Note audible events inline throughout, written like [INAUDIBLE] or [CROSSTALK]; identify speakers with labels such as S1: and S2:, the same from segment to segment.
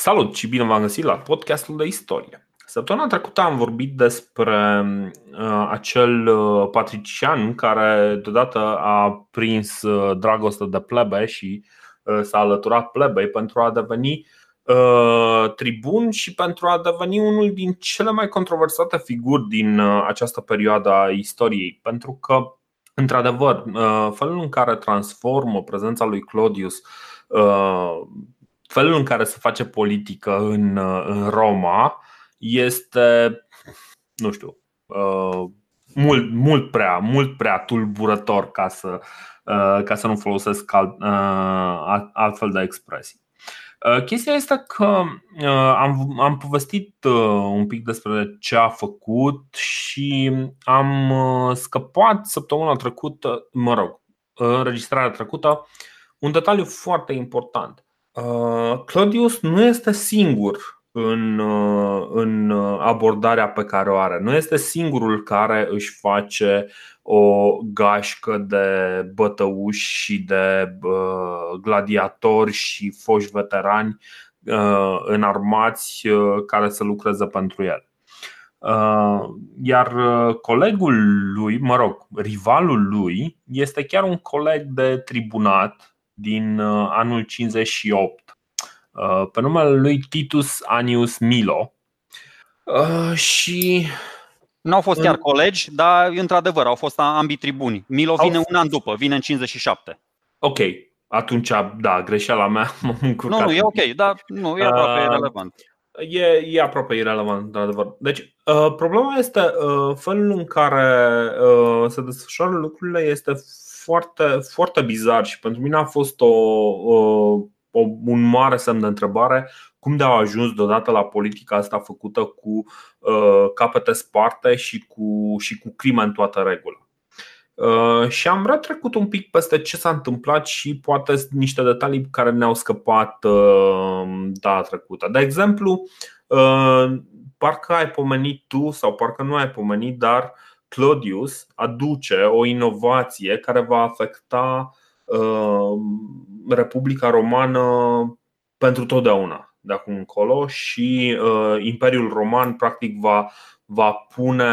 S1: Salut și bine v-am găsit la podcastul de istorie. Săptămâna trecută am vorbit despre uh, acel uh, patrician care deodată a prins uh, dragoste de plebe și uh, s-a alăturat plebei pentru a deveni uh, tribun și pentru a deveni unul din cele mai controversate figuri din uh, această perioadă a istoriei. Pentru că, într-adevăr, uh, felul în care transformă prezența lui Claudius uh, felul în care se face politică în, în Roma este, nu știu, uh, mult, mult prea, mult prea tulburător ca să, uh, ca să nu folosesc alt, uh, altfel de expresii. Chestia este că am, am povestit un pic despre ce a făcut și am scăpat săptămâna trecută, mă rog, înregistrarea trecută, un detaliu foarte important. Uh, Claudius nu este singur în, uh, în abordarea pe care o are. Nu este singurul care își face o gașcă de bătăuși și de uh, gladiatori și foști veterani înarmați care să lucreze pentru el. Iar colegul lui, mă rog, rivalul lui, este chiar un coleg de tribunat din uh, anul 58 uh, pe numele lui Titus Anius Milo uh, și
S2: nu au fost chiar colegi, dar într-adevăr au fost ambii tribuni. Milo vine au... un an după, vine în 57.
S1: Ok, atunci, da, greșeala mea [LAUGHS]
S2: m-am Nu, nu, e ok, dar nu, e aproape uh, irrelevant.
S1: E, e aproape irrelevant, într-adevăr. Deci, uh, problema este uh, felul în care uh, se desfășoară lucrurile este foarte, foarte bizar și pentru mine a fost o, o, o, un mare semn de întrebare cum de au ajuns deodată la politica asta făcută cu uh, capete sparte și cu, și cu crime în toată regulă. Uh, și am retrecut un pic peste ce s-a întâmplat și poate niște detalii care ne-au scăpat uh, data trecută. De exemplu, uh, parcă ai pomenit tu sau parcă nu ai pomenit, dar uh, Claudius aduce o inovație care va afecta uh, Republica Romană pentru totdeauna de acum încolo și uh, Imperiul Roman practic va, va pune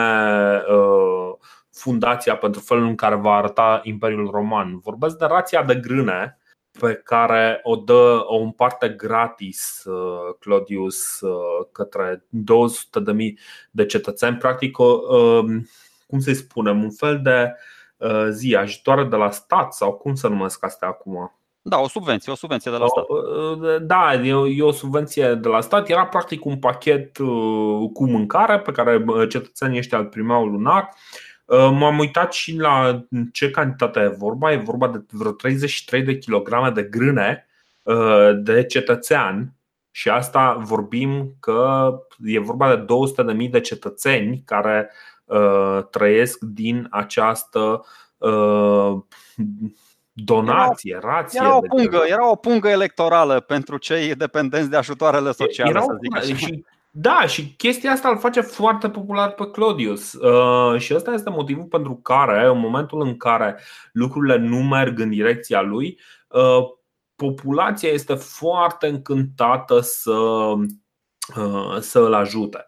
S1: uh, fundația pentru felul în care va arăta Imperiul Roman. Vorbesc de rația de grâne pe care o dă o împarte gratis Claudius către 200.000 de cetățeni. Practic, cum să-i spunem, un fel de uh, zi ajutoare de la stat sau cum să numesc astea acum?
S2: Da, o subvenție, o subvenție de la stat. Uh,
S1: da, e o subvenție de la stat. Era practic un pachet uh, cu mâncare pe care cetățenii ăștia îl primeau lunar. M-am uitat și la ce cantitate e vorba. E vorba de vreo 33 de kilograme de grâne de cetățean și asta vorbim că e vorba de 200.000 de cetățeni care Uh, trăiesc din această uh, donație, era, rație.
S2: Era o, pungă, era o pungă electorală pentru cei dependenți de ajutoarele sociale. Era să zic așa.
S1: Și, da, și chestia asta îl face foarte popular pe Claudius. Uh, și ăsta este motivul pentru care, în momentul în care lucrurile nu merg în direcția lui, uh, populația este foarte încântată să, uh, să îl ajute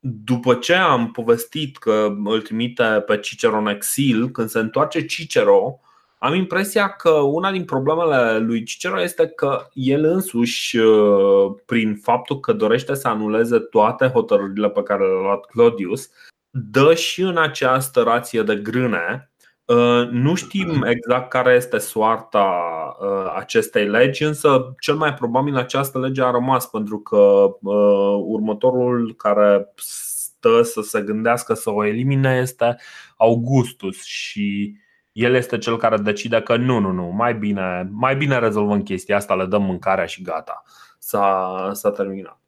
S1: după ce am povestit că îl trimite pe Cicero în exil, când se întoarce Cicero, am impresia că una din problemele lui Cicero este că el însuși, uh, prin faptul că dorește să anuleze toate hotărârile pe care le-a luat Claudius, dă și în această rație de grâne. Uh, nu știm exact care este soarta uh, acestei legi, însă cel mai probabil această lege a rămas pentru că următorul care stă să se gândească să o elimine este Augustus și el este cel care decide că nu, nu, nu, mai bine, mai bine rezolvăm chestia asta, le dăm mâncarea și gata. S-a, s-a terminat.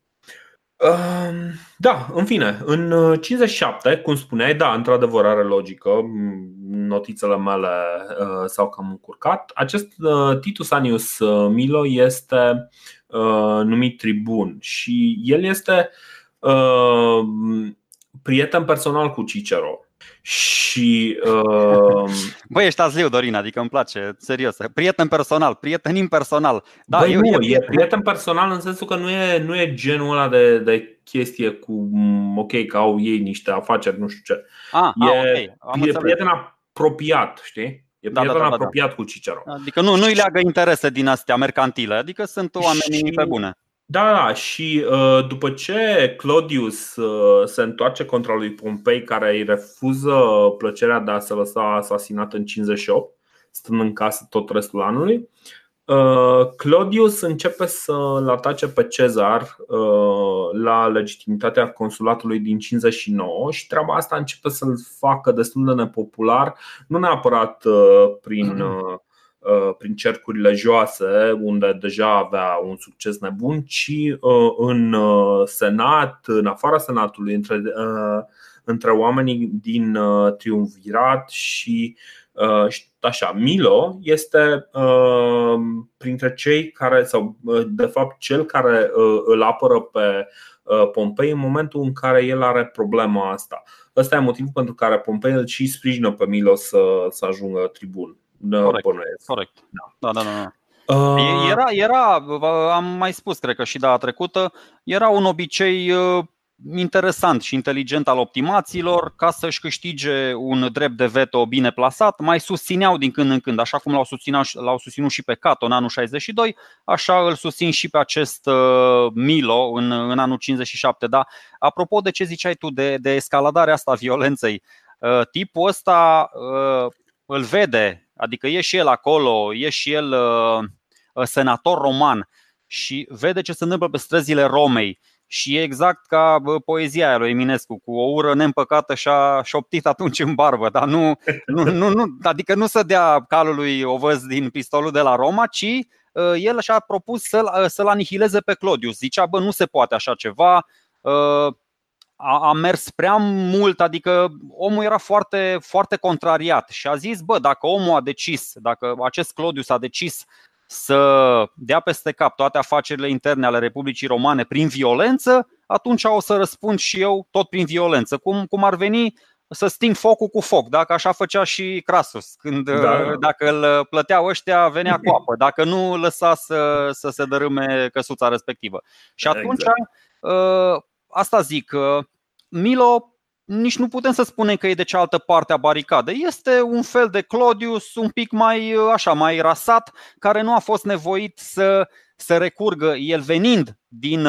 S1: Ehm, da, în fine, în 57, cum spuneai, da, într-adevăr are logică, notițele mele uh, s-au cam încurcat. Acest uh, Titus Anius uh, Milo este numit tribun și el este prieten personal cu Cicero. Și uh... [LAUGHS]
S2: Băi, ești azliu, Dorin, adică îmi place, serios. Prieten personal, prieten impersonal.
S1: Da, Băi, eu, nu, e, e prieten personal în sensul că nu e, nu e genul ăla de, de chestie cu mm, ok, că au ei niște afaceri, nu știu ce.
S2: Ah,
S1: e,
S2: ah, okay. Am
S1: e prieten apropiat, știi? E da, prieten da, da, da, apropiat
S2: da.
S1: cu Cicero.
S2: Adică nu, nu-i leagă interese din astea mercantile, adică sunt oameni și... pe bune.
S1: Da, da, și uh, după ce Claudius uh, se întoarce contra lui Pompei, care îi refuză plăcerea de a se lăsa asasinat în 58, stând în casă tot restul anului, uh, Claudius începe să-l atace pe Cezar la legitimitatea consulatului din 59 și treaba asta începe să-l facă destul de nepopular, nu neapărat prin [CLEARS THROAT] Uh, prin cercurile joase, unde deja avea un succes nebun, ci uh, în uh, Senat, în afara Senatului, între, între oamenii din triumvirat și așa, Milo este printre cei care, sau de fapt cel care îl apără pe Pompei în momentul în care el are problema asta. Ăsta e motivul pentru care Pompei îl și sprijină pe Milo să, să ajungă tribun.
S2: Da, corect, bănuiesc. corect. Da, da, da. da. Uh... Era, era, am mai spus, cred că și data trecută, era un obicei uh, interesant și inteligent al optimaților ca să-și câștige un drept de veto bine plasat. Mai susțineau din când în când, așa cum l-au susținut, l-au susținut și pe Cato în anul 62, așa îl susțin și pe acest uh, Milo în, în anul 57. Dar apropo de ce ziceai tu de, de escaladarea asta a violenței, uh, tipul ăsta îl vede Adică e și el acolo, e și el uh, uh, senator roman și vede ce se întâmplă pe străzile Romei. Și e exact ca poezia aia lui Eminescu, cu o ură neîmpăcată și-a șoptit atunci în barbă, dar nu, [LAUGHS] nu, nu, nu adică nu să dea calului ovăz din pistolul de la Roma, ci uh, el și-a propus să-l, uh, să-l anihileze pe Clodius. Zicea, bă, nu se poate așa ceva, uh, a, a mers prea mult, adică omul era foarte, foarte contrariat și a zis, bă, dacă omul a decis, dacă acest Clodius a decis să dea peste cap toate afacerile interne ale Republicii Romane prin violență, atunci o să răspund și eu tot prin violență. Cum, cum ar veni să sting focul cu foc, dacă așa făcea și Crasus. Când, da. Dacă îl plăteau ăștia, venea cu apă. Dacă nu, lăsa să, să se dărâme căsuța respectivă. Și atunci exact. Uh, asta zic, Milo nici nu putem să spunem că e de cealaltă parte a baricadei. Este un fel de Claudius un pic mai așa, mai rasat, care nu a fost nevoit să, să recurgă, el venind din,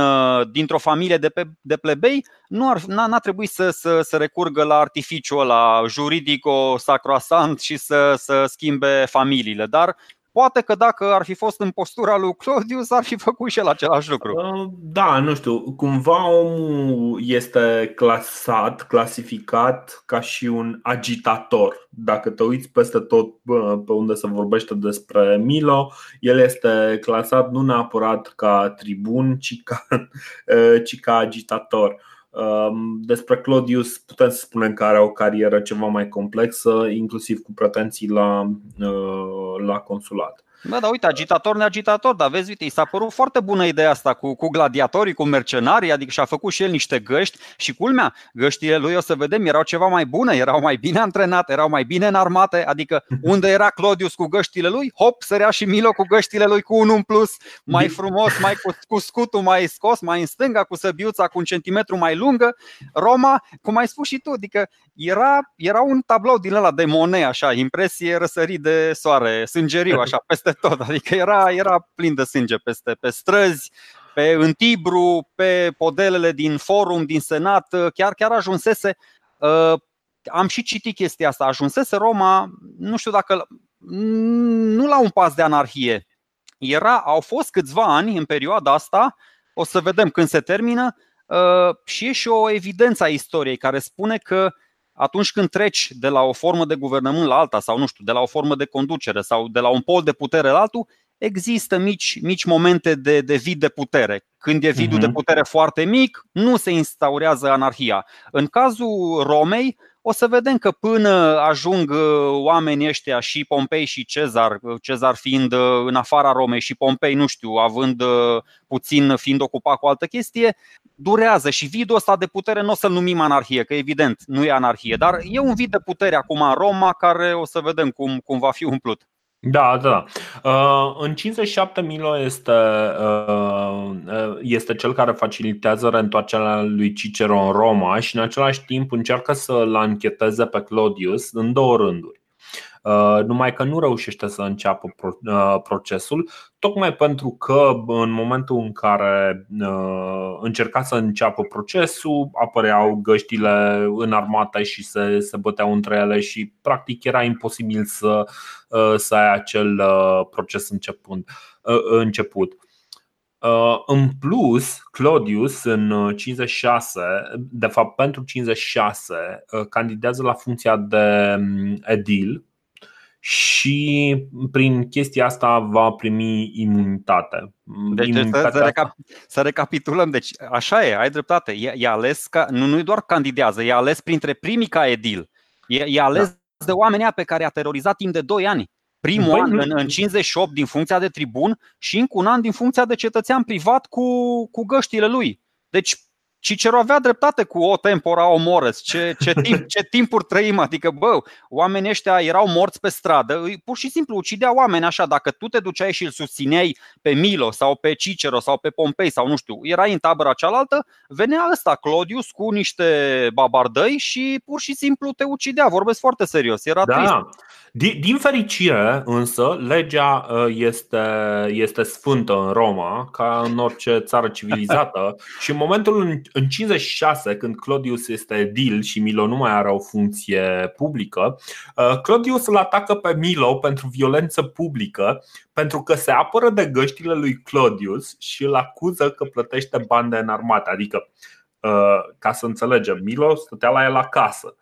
S2: dintr-o familie de, pe, de plebei, nu ar, n-a, n-a trebuit să, să, să recurgă la artificiul ăla juridico-sacroasant și să, să schimbe familiile, dar Poate că dacă ar fi fost în postura lui Claudius, ar fi făcut și el același lucru. Uh,
S1: da, nu știu. Cumva omul este clasat, clasificat ca și un agitator. Dacă te uiți peste tot pe unde se vorbește despre Milo, el este clasat nu neapărat ca tribun, ci ca, [LAUGHS] uh, ci ca agitator. Um, despre Claudius putem să spunem că are o carieră ceva mai complexă, inclusiv cu pretenții la, uh, la consulat.
S2: Da, da, uite, agitator, neagitator, dar vezi, uite, i s-a părut foarte bună ideea asta cu, cu gladiatorii, cu mercenarii, adică și-a făcut și el niște găști și culmea, găștile lui, o să vedem, erau ceva mai bune, erau mai bine antrenate, erau mai bine înarmate, adică unde era Claudius cu găștile lui, hop, sărea și Milo cu găștile lui cu unul în plus, mai frumos, mai cu, cu scutul mai scos, mai în stânga, cu săbiuța cu un centimetru mai lungă. Roma, cum ai spus și tu, adică era, era un tablou din ăla de Monet, așa, impresie răsărit de soare, sângeriu, așa, peste tot. Adică era, era plin de sânge peste pe străzi, pe în Tibru, pe podelele din forum, din senat, chiar, chiar ajunsese. Uh, am și citit chestia asta. Ajunsese Roma, nu știu dacă nu la un pas de anarhie. Era, au fost câțiva ani în perioada asta, o să vedem când se termină, uh, și e și o evidență a istoriei care spune că atunci când treci de la o formă de guvernământ la alta sau nu știu, de la o formă de conducere sau de la un pol de putere la altul, există mici, mici momente de, de vid de putere. Când e vidul uh-huh. de mhm. putere foarte mic, nu se instaurează anarhia. În cazul Romei, o să vedem că până ajung uh, oamenii ăștia și Pompei și Cezar, uh, Cezar fiind uh, în afara Romei și Pompei, nu știu, având puțin fiind ocupat cu altă chestie, durează și vidul ăsta de putere nu o să-l numim anarhie, că evident nu e anarhie, dar e un vid de putere acum în Roma care o să vedem cum, cum va fi umplut.
S1: Da, da. Uh, în 57 Milo este, uh, uh, este cel care facilitează reîntoarcerea lui Cicero în Roma și în același timp încearcă să-l ancheteze pe Claudius în două rânduri. Uh, numai că nu reușește să înceapă uh, procesul, tocmai pentru că în momentul în care uh, încerca să înceapă procesul, apăreau găștile în armată și se, se băteau între ele și practic era imposibil să, să ai acel proces început. început. În plus, Claudius în 56, de fapt pentru 56, candidează la funcția de um, edil și prin chestia asta va primi imunitate.
S2: Deci să, să, recap- să recapitulăm, deci așa e, ai dreptate. E, e ales ca, nu, nu doar candidează, e ales printre primii ca edil. E, e ales da. de oamenii pe care a terorizat timp de 2 ani. Primul Băi, an în, în 58 din funcția de tribun și încă un an din funcția de cetățean privat cu, cu găștile lui. Deci Cicero avea dreptate cu o tempora omores. Ce, ce, [LAUGHS] timp, ce timpuri trăim, adică, bă, oamenii ăștia erau morți pe stradă, pur și simplu ucidea oameni așa. Dacă tu te duceai și îl susțineai pe Milo sau pe Cicero sau pe Pompei sau nu știu, erai în tabăra cealaltă, venea ăsta, Claudius, cu niște babardăi și pur și simplu te ucidea. Vorbesc foarte serios, era da. trist.
S1: Din fericire, însă, legea uh, este, este sfântă în Roma, ca în orice țară civilizată, [LAUGHS] și în momentul în 56, când Claudius este edil și Milo nu mai are o funcție publică, uh, Claudius îl atacă pe Milo pentru violență publică, pentru că se apără de găștile lui Claudius și îl acuză că plătește bani de înarmate. Adică, uh, ca să înțelegem, Milo stătea la el acasă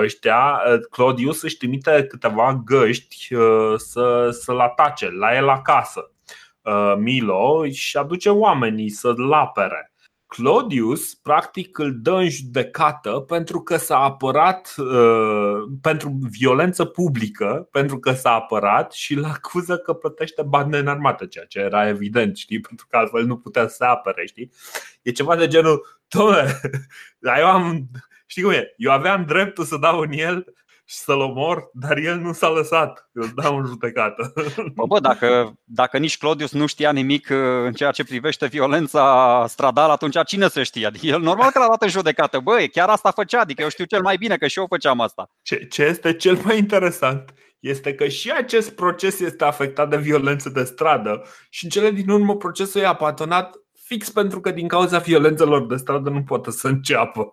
S1: ăștia, Claudius își trimite câteva găști să, să-l atace la el acasă. Milo și aduce oamenii să-l apere. Claudius practic îl dă în judecată pentru că s-a apărat uh, pentru violență publică, pentru că s-a apărat și îl acuză că plătește bani în armată, ceea ce era evident, știi, pentru că altfel nu putea să se apere, știi? E ceva de genul, Doamne, [LAUGHS] eu am Știi cum e? Eu aveam dreptul să dau în el și să-l omor, dar el nu s-a lăsat. Eu îl dau în judecată.
S2: Bă, bă dacă, dacă nici Claudius nu știa nimic uh, în ceea ce privește violența stradală, atunci cine să știe? Adică el normal că l-a dat în judecată. Bă, chiar asta făcea, adică eu știu cel mai bine că și eu făceam asta.
S1: Ce, ce este cel mai interesant este că și acest proces este afectat de violență de stradă și în cele din urmă procesul e apatonat fix pentru că din cauza violențelor de stradă nu poate să înceapă. [LAUGHS]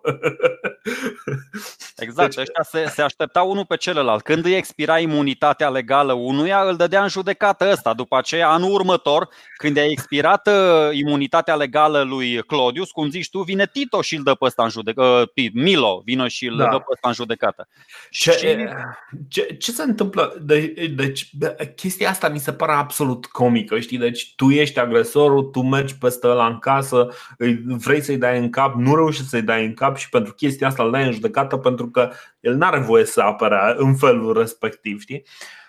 S1: [LAUGHS]
S2: Exact, deci... ăștia se, se așteptau unul pe celălalt. Când îi expira imunitatea legală unuia, îl dădea în judecată ăsta. După aceea, anul următor, când a expirat uh, imunitatea legală lui Claudius, cum zici tu, vine Tito și îl dă pe ăsta în judecată. Uh, Milo vine și îl da. dă pe ăsta în judecată.
S1: Ce, și... ce, ce se întâmplă? De, deci, chestia asta mi se pare absolut comică, știi? Deci tu ești agresorul, tu mergi peste ăla în casă, vrei să-i dai în cap, nu reușești să-i dai în cap și pentru chestia asta îl dai în judecată pentru că el nu are voie să apere în felul respectiv, știi?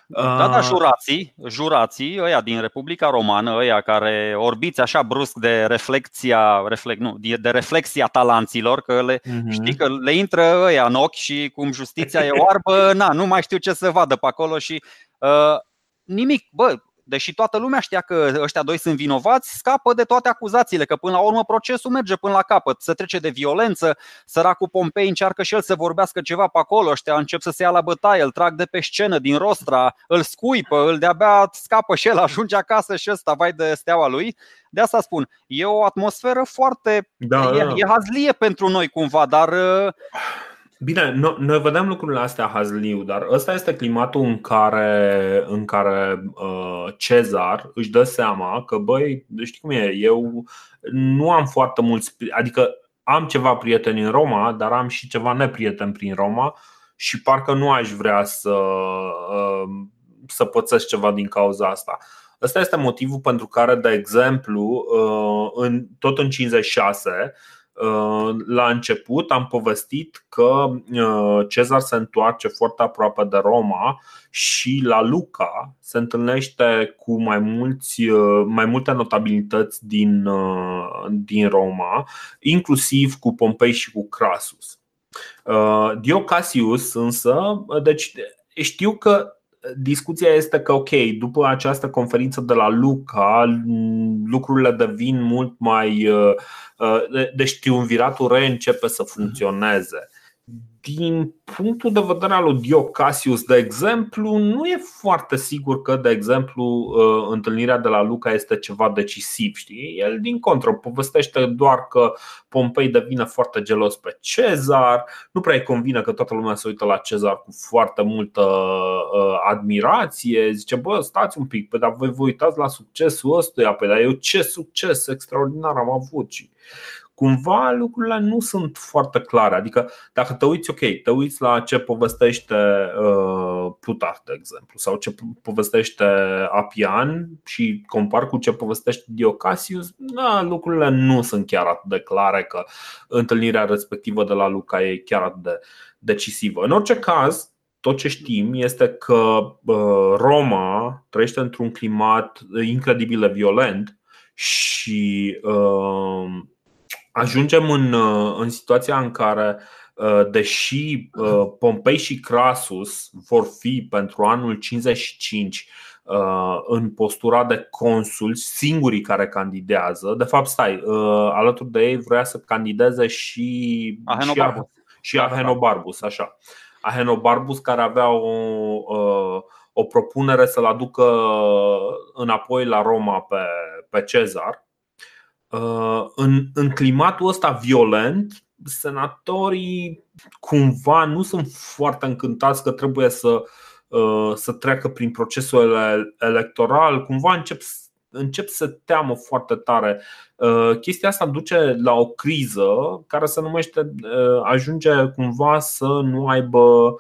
S2: Da, da, jurații, jurații, ăia din Republica Romană, ăia care orbiți așa brusc de reflexia, reflex, nu, de reflexia talanților, că le, uh-huh. știi că le intră ăia în ochi și cum justiția e oarbă, na, nu mai știu ce să vadă pe acolo și uh, nimic, bă, deși toată lumea știa că ăștia doi sunt vinovați, scapă de toate acuzațiile, că până la urmă procesul merge până la capăt, se trece de violență, săracul Pompei încearcă și el să vorbească ceva pe acolo, ăștia încep să se ia la bătaie, îl trag de pe scenă din rostra, îl scuipă, îl de-abia scapă și el, [LAUGHS] ajunge acasă și ăsta vai de steaua lui. De asta spun, e o atmosferă foarte. Da, e, da. e hazlie pentru noi cumva, dar
S1: Bine, no, noi vedem lucrurile astea hazliu, dar ăsta este climatul în care, în care uh, Cezar își dă seama că, băi, știi cum e, eu nu am foarte mulți, adică am ceva prieteni în Roma, dar am și ceva neprieteni prin Roma și parcă nu aș vrea să, uh, să pățesc ceva din cauza asta. Ăsta este motivul pentru care, de exemplu, uh, în, tot în 56, la început am povestit că Cezar se întoarce foarte aproape de Roma și la Luca se întâlnește cu mai, mulți, mai multe notabilități din, din Roma, inclusiv cu Pompei și cu Crasus. Dio Cassius însă, deci știu că discuția este că, ok, după această conferință de la Luca, lucrurile devin mult mai. Uh, uh, deci triumviratul reîncepe să funcționeze din punctul de vedere al lui Dio Cassius, de exemplu, nu e foarte sigur că, de exemplu, uh, întâlnirea de la Luca este ceva decisiv. Știi? El, din contră, povestește doar că Pompei devine foarte gelos pe Cezar, nu prea îi convine că toată lumea se uită la Cezar cu foarte multă uh, admirație. Zice, bă, stați un pic, păi, dar voi vă uitați la succesul ăstuia, păi, dar eu ce succes extraordinar am avut. Și cumva lucrurile nu sunt foarte clare. Adică, dacă te uiți, ok, te uiți la ce povestește uh, Plutarh, de exemplu, sau ce povestește Apian și compar cu ce povestește Diocasius, na, lucrurile nu sunt chiar atât de clare că întâlnirea respectivă de la Luca e chiar atât de decisivă. În orice caz, tot ce știm este că uh, Roma trăiește într-un climat incredibil de violent și uh, ajungem în, uh, în situația în care, uh, deși uh, Pompei și Crasus vor fi pentru anul 55 în postura de consul, singurii care candidează, de fapt, stai, alături de ei vrea să candideze și
S2: Ahenobarbus,
S1: și Ahenobarbus așa. Ahenobarbus care avea o, o propunere să-l aducă înapoi la Roma pe, pe Cezar. Uh, în, în climatul ăsta violent, senatorii cumva nu sunt foarte încântați că trebuie să, uh, să treacă prin procesul electoral, cumva încep, încep să teamă foarte tare. Uh, chestia asta duce la o criză care se numește, ajunge cumva să nu aibă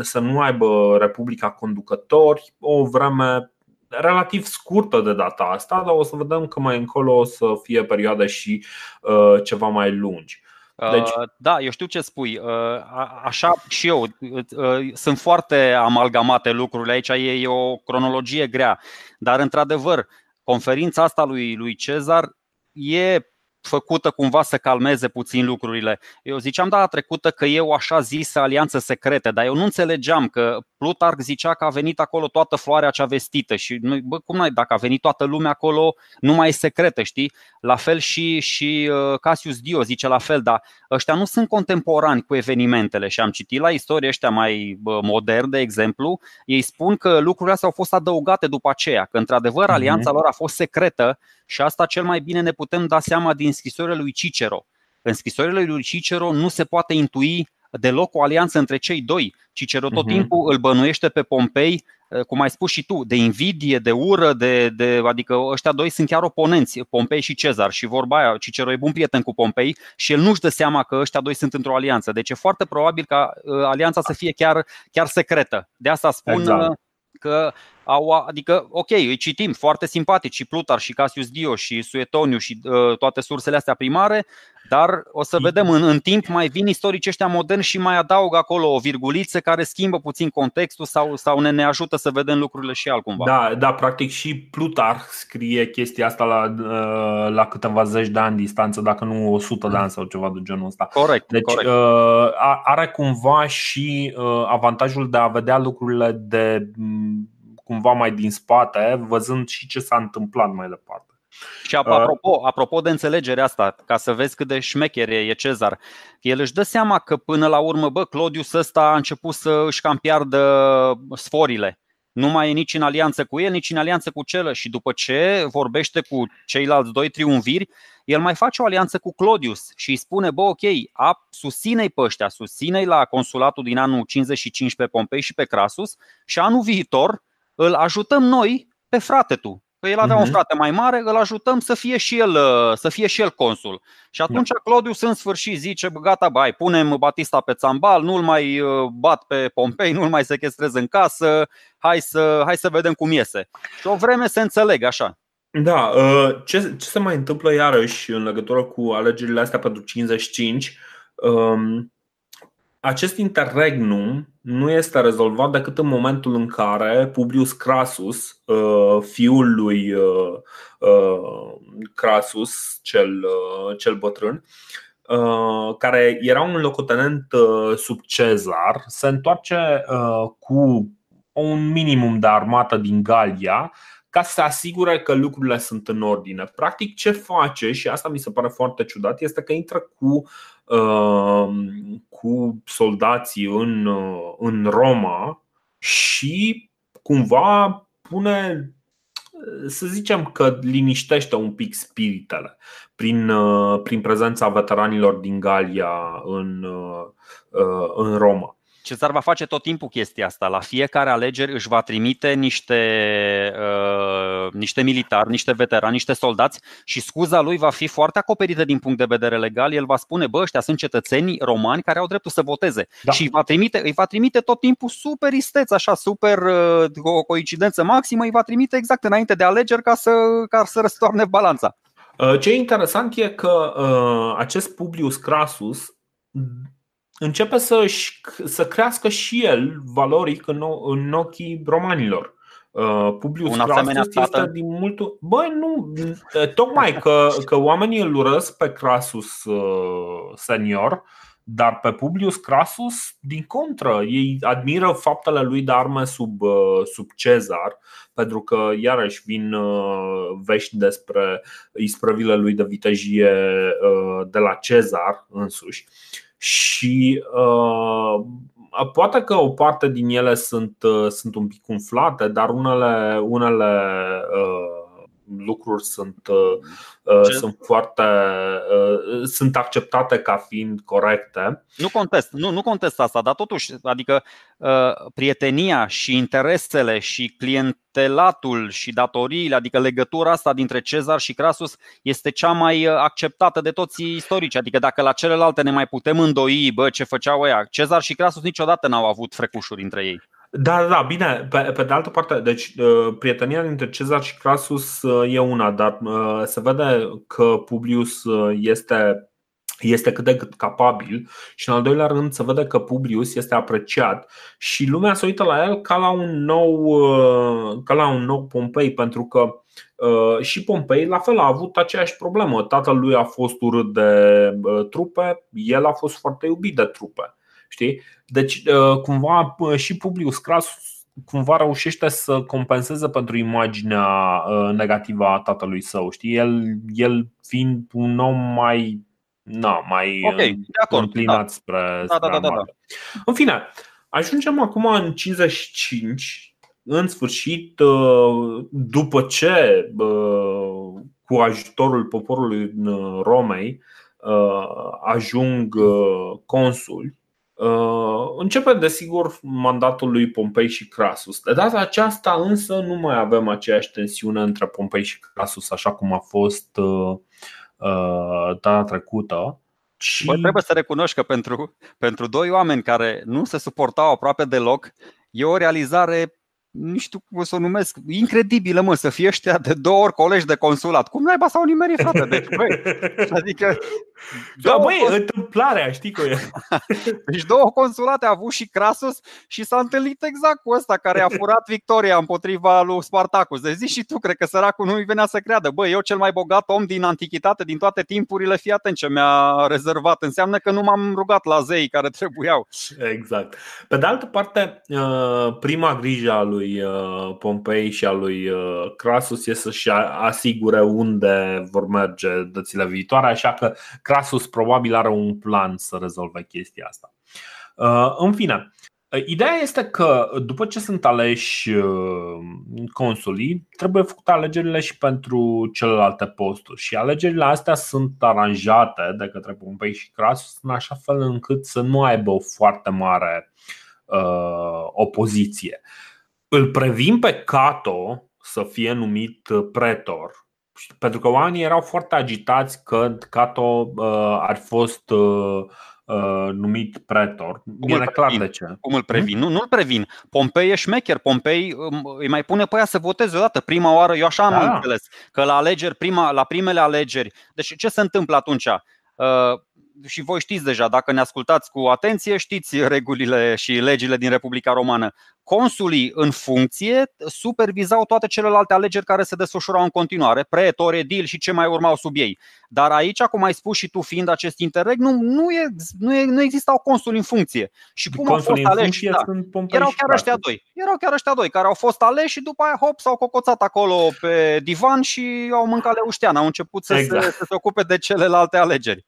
S1: să nu aibă Republica conducători o vreme relativ scurtă de data asta, dar o să vedem că mai încolo o să fie perioade și uh, ceva mai lungi.
S2: Deci... Uh, da, eu știu ce spui. Uh, așa și eu. Uh, sunt foarte amalgamate lucrurile aici, e o cronologie grea. Dar, într-adevăr, conferința asta lui, lui Cezar e făcută cumva să calmeze puțin lucrurile. Eu ziceam data trecută că e o așa zisă alianță secretă, dar eu nu înțelegeam că Plutarc zicea că a venit acolo toată floarea cea vestită și noi, bă, cum ai, dacă a venit toată lumea acolo, nu mai e secretă, știi? La fel și, și uh, Cassius Dio zice la fel, dar ăștia nu sunt contemporani cu evenimentele și am citit la istorie ăștia mai moderni, de exemplu, ei spun că lucrurile astea au fost adăugate după aceea, că într-adevăr mhm. alianța lor a fost secretă și asta cel mai bine ne putem da seama din scrisorile lui Cicero. În scrisorile lui Cicero nu se poate intui deloc o alianță între cei doi. Cicero tot uh-huh. timpul îl bănuiește pe Pompei, eh, cum ai spus și tu, de invidie, de ură, de, de, adică ăștia doi sunt chiar oponenți, Pompei și Cezar. Și vorba aia, Cicero e bun prieten cu Pompei și el nu-și dă seama că ăștia doi sunt într-o alianță. Deci e foarte probabil ca uh, alianța să fie chiar, chiar secretă. De asta spun exact. că au, adică, ok, îi citim foarte simpatici și Plutar și Cassius Dio și Suetoniu și uh, toate sursele astea primare, dar o să vedem în, în timp mai vin istorici ăștia moderni și mai adaugă acolo o virguliță care schimbă puțin contextul sau, sau ne, ne ajută să vedem lucrurile și altcumva.
S1: Da, da, practic și Plutar scrie chestia asta la, uh, la câteva zeci de ani distanță, dacă nu 100 de ani sau ceva de genul ăsta.
S2: Corect.
S1: Deci
S2: corect.
S1: Uh, are cumva și avantajul de a vedea lucrurile de cumva mai din spate, văzând și ce s-a întâmplat mai departe.
S2: Și apropo, apropo de înțelegerea asta, ca să vezi cât de șmecher e Cezar, el își dă seama că până la urmă, bă, Claudius ăsta a început să își cam piardă sforile. Nu mai e nici în alianță cu el, nici în alianță cu celălalt. Și după ce vorbește cu ceilalți doi triumviri, el mai face o alianță cu Claudius și îi spune, bă, ok, a, susține-i pe ăștia, susține-i la consulatul din anul 55 pe Pompei și pe Crasus și anul viitor îl ajutăm noi pe frate tu. Că el avea uh-huh. un mhm. frate mai mare, îl ajutăm să fie și el, uh, să fie și el consul. Și atunci da. Claudius în sfârșit zice, gata, bai, punem Batista pe țambal, nu-l mai uh, bat pe Pompei, nu-l mai sequestrez în casă, hai să, hai să vedem cum iese. Și o vreme se înțeleg așa.
S1: Da, ce, ce se mai întâmplă iarăși în legătură cu alegerile astea pentru 55? Acest interregnum nu este rezolvat decât în momentul în care Publius Crasus, uh, fiul lui uh, uh, Crasus, cel, cel bătrân, care era un locotenent sub Cezar, se întoarce cu un minimum de armată din Galia ca să se asigure că lucrurile sunt în ordine. Practic, ce face, și asta mi se pare foarte ciudat, este că intră cu Uh, cu soldații în, uh, în Roma și cumva pune, să zicem că liniștește un pic spiritele prin, uh, prin prezența veteranilor din Galia în, în Roma.
S2: Cezar va face tot timpul chestia asta. La fiecare alegeri își va trimite niște, uh, niște militari, niște veterani, niște soldați și scuza lui va fi foarte acoperită din punct de vedere legal. El va spune, bă, ăștia sunt cetățeni romani care au dreptul să voteze. Da. Și îi va, trimite, îi va trimite tot timpul super isteț, așa, super, uh, o coincidență maximă, îi va trimite exact înainte de alegeri ca să, ca să răstoarne balanța.
S1: Uh, ce e interesant e că uh, acest Publius Crasus începe să, să crească și el valoric în, în ochii romanilor. Uh, Publius Un Crassus este din mult. Băi, nu, tocmai că, că oamenii îl urăsc pe Crasus uh, senior, dar pe Publius Crasus, din contră, ei admiră faptele lui de arme sub, uh, sub Cezar, pentru că iarăși vin vești despre isprăvile lui de vitejie de la Cezar însuși și uh, poate că o parte din ele sunt, uh, sunt un pic umflate, dar unele, unele uh, lucruri sunt, uh, uh sunt foarte uh, sunt acceptate ca fiind corecte.
S2: Nu contest, nu, nu contest asta, dar totuși, adică uh, prietenia și interesele și clientelatul și datoriile, adică legătura asta dintre Cezar și Crasus este cea mai acceptată de toți istorici. Adică dacă la celelalte ne mai putem îndoi, bă, ce făceau ăia, Cezar și Crasus niciodată n-au avut frecușuri între ei.
S1: Da, da, bine. Pe, pe de altă parte, deci uh, prietenia dintre Cezar și Crasus uh, e una, dar uh, se vede că Publius este este cât de cât capabil și în al doilea rând se vede că Publius este apreciat și lumea se uită la el ca la un nou, ca la un nou Pompei pentru că și Pompei la fel a avut aceeași problemă. Tatăl lui a fost urât de trupe, el a fost foarte iubit de trupe. Știi? Deci, uh, cumva, și Publius Cras cumva reușește să compenseze pentru imaginea uh, negativă a tatălui său. Știi? El, el fiind un om mai na, mai okay, de acord, înclinat da. spre, da, spre da, da, da, da. În fine, ajungem acum în 55, în sfârșit, uh, după ce cu ajutorul poporului Romei ajung consuli Uh, începe, desigur, mandatul lui Pompei și Crasus. De data aceasta, însă, nu mai avem aceeași tensiune între Pompei și Crasus, așa cum a fost uh, uh, data trecută.
S2: Ci... Bă, trebuie să recunoști că pentru, pentru doi oameni care nu se suportau aproape deloc, e o realizare nu știu cum să o numesc, incredibilă, mă, să fie ăștia de două ori colegi de consulat. Cum naiba s-au nimerit, frate? Deci, băi, adică... [LAUGHS]
S1: Da, băi, cons... întâmplarea, știi că e. [LAUGHS]
S2: Deci două consulate a avut și Crasus și s-a întâlnit exact cu ăsta care a furat victoria împotriva lui Spartacus. Deci zici și tu, cred că săracul nu-i venea să creadă. Băi, eu cel mai bogat om din antichitate, din toate timpurile, fii atent ce mi-a rezervat. Înseamnă că nu m-am rugat la zei care trebuiau.
S1: Exact. Pe de altă parte, uh, prima grijă a lui lui uh, Pompei și a lui uh, Crasus e să-și asigure unde vor merge dățile viitoare, așa că Crasus probabil are un plan să rezolve chestia asta. Uh, în fine, Ideea este că după ce sunt aleși consulii, trebuie făcute alegerile și pentru celelalte posturi. Și alegerile astea sunt aranjate de către Pompei și Crasus în așa fel încât să nu aibă o foarte mare uh, opoziție îl previn pe Cato să fie numit uh, pretor, pentru că oamenii erau foarte agitați că Cato uh, ar fost uh, uh, numit pretor. Cum e clar de ce.
S2: Cum îl previn? Hmm? Nu, nu-l previn. Pompei e șmecher. Pompei um, îi mai pune pe ea să voteze odată. Prima oară, eu așa am da. înțeles, că la alegeri, prima, la primele alegeri. Deci ce se întâmplă atunci? Uh, și voi știți deja, dacă ne ascultați cu atenție, știți regulile și legile din Republica Romană. Consulii în funcție supervizau toate celelalte alegeri care se desfășurau în continuare, pretor, edil și ce mai urmau sub ei. Dar aici, cum ai spus și tu, fiind acest interreg, nu, nu, e, nu, e, nu existau consuli în funcție. Și cum au fost aleși? Da, erau chiar ăștia doi. Erau chiar ăștia doi care au fost aleși și după aia hop s-au cocoțat acolo pe divan și au mâncat leuștean. Au început să, exact. se, să se ocupe de celelalte alegeri.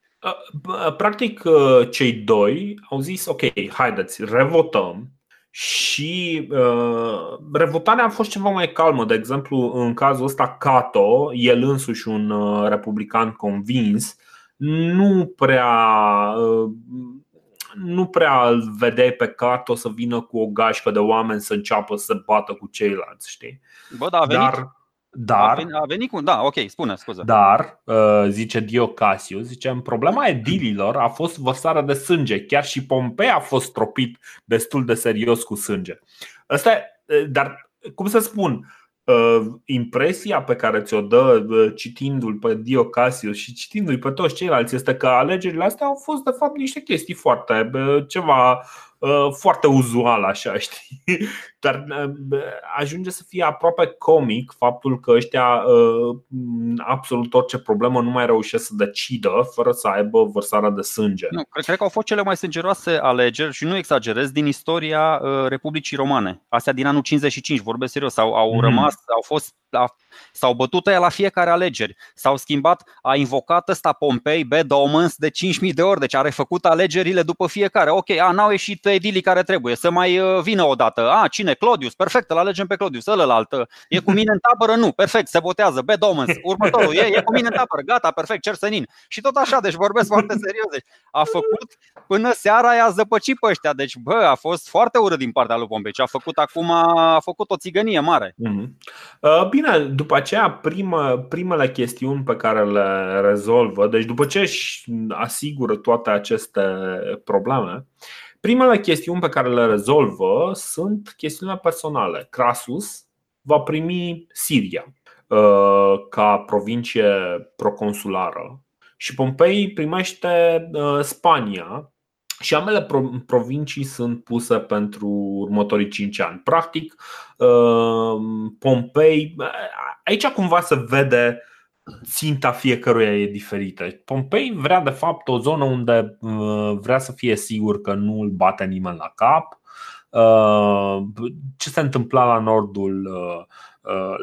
S1: Practic, cei doi au zis: Ok, haideți, revotăm. Și uh, revotarea a fost ceva mai calmă. De exemplu, în cazul ăsta, Cato, el însuși un uh, republican convins, nu prea uh, nu prea îl vedeai pe Cato să vină cu o gașcă de oameni să înceapă să bată cu ceilalți, știi?
S2: Bă, da, a venit, Dar dar, a venit, a venit cu. Da, ok, spune, scuze.
S1: Dar, uh, zice Dio Cassius, zice, problema edililor a fost vărsarea de sânge. Chiar și Pompei a fost tropit destul de serios cu sânge. Asta, uh, dar, cum să spun, uh, impresia pe care ți-o dă citindu-l pe Dio Cassius și citindu-l pe toți ceilalți este că alegerile astea au fost, de fapt, niște chestii foarte ceva Uh, foarte uzual așa, [LAUGHS] știi? Dar uh, ajunge să fie aproape comic faptul că ăștia uh, absolut orice problemă nu mai reușesc să decidă fără să aibă vărsarea de sânge.
S2: Nu, cred, cred că au fost cele mai sângeroase alegeri și nu exagerez din istoria Republicii Romane. Astea din anul 55, vorbesc serios, au, au mm. rămas, au fost S-au bătut ea la fiecare alegeri. S-au schimbat, a invocat ăsta Pompei, Bad Omens de 5.000 de ori, deci a refăcut alegerile după fiecare. Ok, a, n-au ieșit edilii care trebuie, să mai uh, vină o dată. A, cine? Claudius, perfect, îl alegem pe Claudius, ălălalt. E cu mine în tabără? Nu, perfect, se botează, Bad Omens. Următorul, e, e cu mine în tabără, gata, perfect, cer senin. Și tot așa, deci vorbesc foarte serios. Deci, a făcut până seara i-a zăpăcit pe ăștia. Deci, bă, a fost foarte urât din partea lui Pompei. Ce a făcut acum, a făcut o țigănie mare. Mm-hmm.
S1: Uh, bine, după aceea, primă, primele chestiuni pe care le rezolvă, deci după ce își asigură toate aceste probleme, primele chestiuni pe care le rezolvă sunt chestiunile personale. Crasus va primi Siria uh, ca provincie proconsulară și Pompei primește uh, Spania și ambele provincii sunt puse pentru următorii 5 ani. Practic, uh, Pompei, aici cumva se vede ținta fiecăruia e diferită. Pompei vrea de fapt o zonă unde uh, vrea să fie sigur că nu îl bate nimeni la cap. Ce se întâmpla la nordul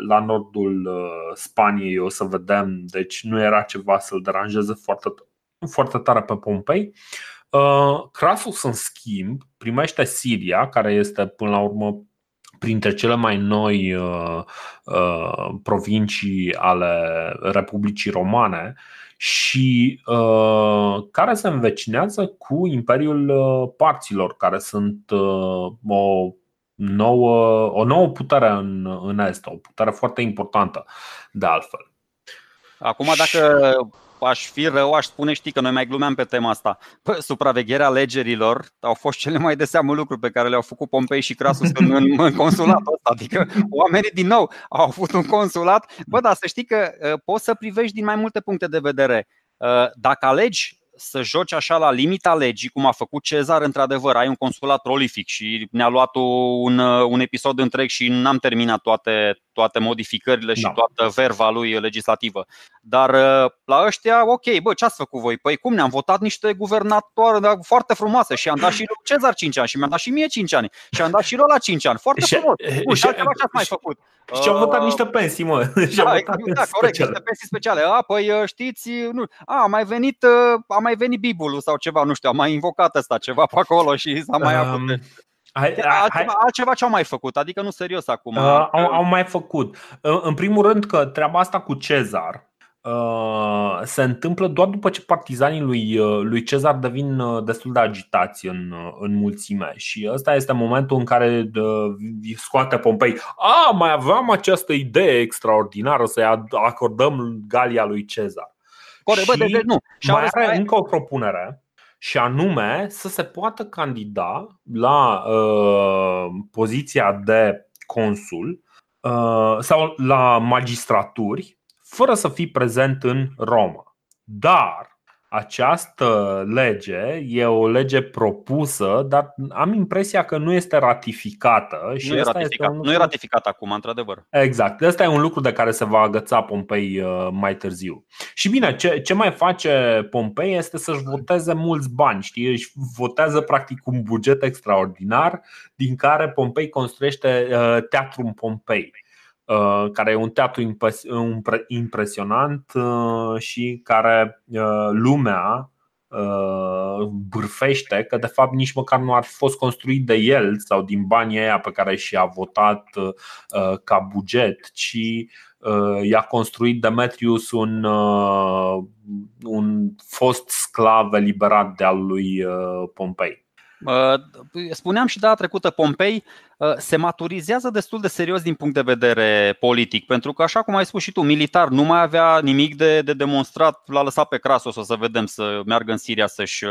S1: la nordul Spaniei o să vedem, deci nu era ceva să-l deranjeze foarte, foarte tare pe Pompei. Uh, Crasus, în schimb, primește Siria, care este până la urmă printre cele mai noi uh, uh, provincii ale Republicii Romane și uh, care se învecinează cu Imperiul uh, Parților, care sunt uh, o nouă, o nouă putere în, în Est, o putere foarte importantă, de altfel.
S2: Acum, dacă aș fi rău, aș spune, știi că noi mai glumeam pe tema asta. Pă, supravegherea alegerilor au fost cele mai de seamă lucruri pe care le-au făcut Pompei și Crasus în, în, în consulatul ăsta. Adică oamenii din nou au avut un consulat. Bă, dar să știi că uh, poți să privești din mai multe puncte de vedere. Uh, dacă alegi să joci așa la limita legii, cum a făcut Cezar, într-adevăr, ai un consulat prolific și ne-a luat un, un episod întreg și n-am terminat toate, toate modificările și da. toată verva lui legislativă. Dar uh, la ăștia, ok, bă, ce ați făcut voi? Păi cum ne-am votat niște guvernatori foarte frumoase și am dat și lui Cezar 5 ani și mi-am dat și mie 5 ani și am dat și la 5 ani. Foarte și, frumos. Bun, și, și altceva ce ați mai făcut?
S1: Și au votat uh, niște pensii, mă. [LAUGHS]
S2: Da, da, corect, speciale. niște pensii speciale. A, păi uh, știți, nu, a, a mai venit, a mai venit Bibulul sau ceva, nu știu, a mai invocat ăsta ceva pe acolo și s-a mai um, avut. Hai, altceva, hai. altceva ce au mai făcut, adică nu serios acum. Uh,
S1: au, au mai făcut. Uh, în primul rând că treaba asta cu Cezar uh, se întâmplă doar după ce partizanii lui, uh, lui Cezar devin uh, destul de agitați în, uh, în mulțime și ăsta este momentul în care uh, scoate Pompei. A, mai aveam această idee extraordinară să acordăm Galia lui Cezar.
S2: Corect, bă, de, de, nu.
S1: Și mai are încă o propunere și anume să se poată candida la uh, poziția de consul uh, sau la magistraturi fără să fii prezent în Roma. Dar această lege e o lege propusă, dar am impresia că nu este ratificată.
S2: Și nu, e ratificat. lucru... nu e ratificat acum, într-adevăr.
S1: Exact. Asta e un lucru de care se va agăța Pompei uh, mai târziu. Și bine, ce, ce mai face Pompei este să-și voteze mulți bani. Știi? Își votează practic un buget extraordinar din care Pompei construiește uh, teatrul Pompei Uh, care e un teatru impresionant uh, și care uh, lumea bârfește că de fapt nici măcar nu ar fi fost construit de el sau din banii aia pe care și-a votat ca buget, ci i-a construit Demetrius un, un fost sclav eliberat de al lui Pompei.
S2: Spuneam și data trecută, Pompei se maturizează destul de serios din punct de vedere politic, pentru că, așa cum ai spus și tu, militar nu mai avea nimic de, de demonstrat, l-a lăsat pe Crasos o să vedem să meargă în Siria să-și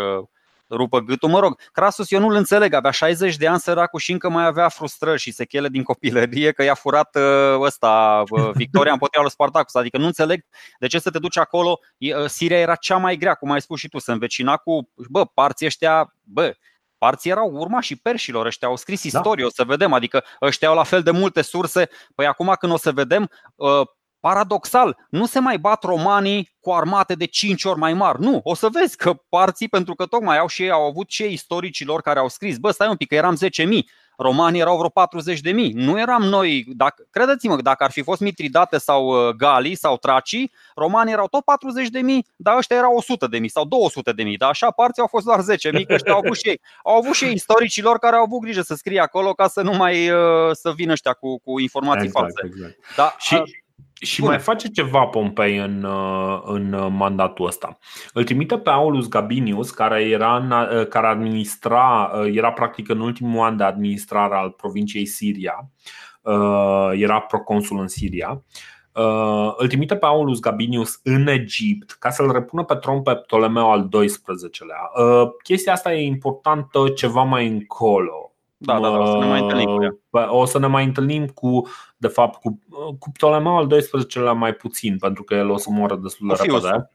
S2: rupă gâtul. Mă rog, Crasus eu nu-l înțeleg, avea 60 de ani săracul și încă mai avea frustrări și sechele din copilărie că i-a furat ăsta [LAUGHS] Victoria împotriva lui Spartacus. Adică nu înțeleg de ce să te duci acolo. Siria era cea mai grea, cum ai spus și tu, să învecina cu, bă, parții ăștia, bă, parții erau urmașii perșilor, ăștia au scris da. istorie, da. o să vedem, adică ăștia au la fel de multe surse. Păi acum când o să vedem, uh, paradoxal, nu se mai bat romanii cu armate de 5 ori mai mari. Nu, o să vezi că parții, pentru că tocmai au și ei, au avut și ei istoricilor care au scris, bă, stai un pic, că eram 10.000, romanii erau vreo 40 de mii. Nu eram noi, dacă, credeți-mă, dacă ar fi fost Mitridate sau uh, Gali sau Tracii, romanii erau tot 40 de mii, dar ăștia erau 100 de mii sau 200 de mii. Dar așa parții au fost doar 10 mii, că ăștia au avut și ei. Au avut și ei istoricilor care au avut grijă să scrie acolo ca să nu mai uh, să vină ăștia cu, cu informații exact, false. Exact.
S1: Da, și, și Bun. mai face ceva Pompei în, uh, în mandatul ăsta. Îl trimite pe Aulus Gabinius, care, era în, uh, care administra, uh, era practic în ultimul an de administrare al provinciei Siria, era proconsul în Siria. Îl trimite pe Aulus Gabinius în Egipt ca să-l repună pe tron pe Ptolemeu al XII-lea. Chestia asta e importantă ceva mai încolo.
S2: Da, da, da, o să ne mai întâlnim cu ea.
S1: O să ne mai întâlnim cu de fapt, cu, cu Ptolemeu al 12-lea mai puțin, pentru că el o să moară destul de repede.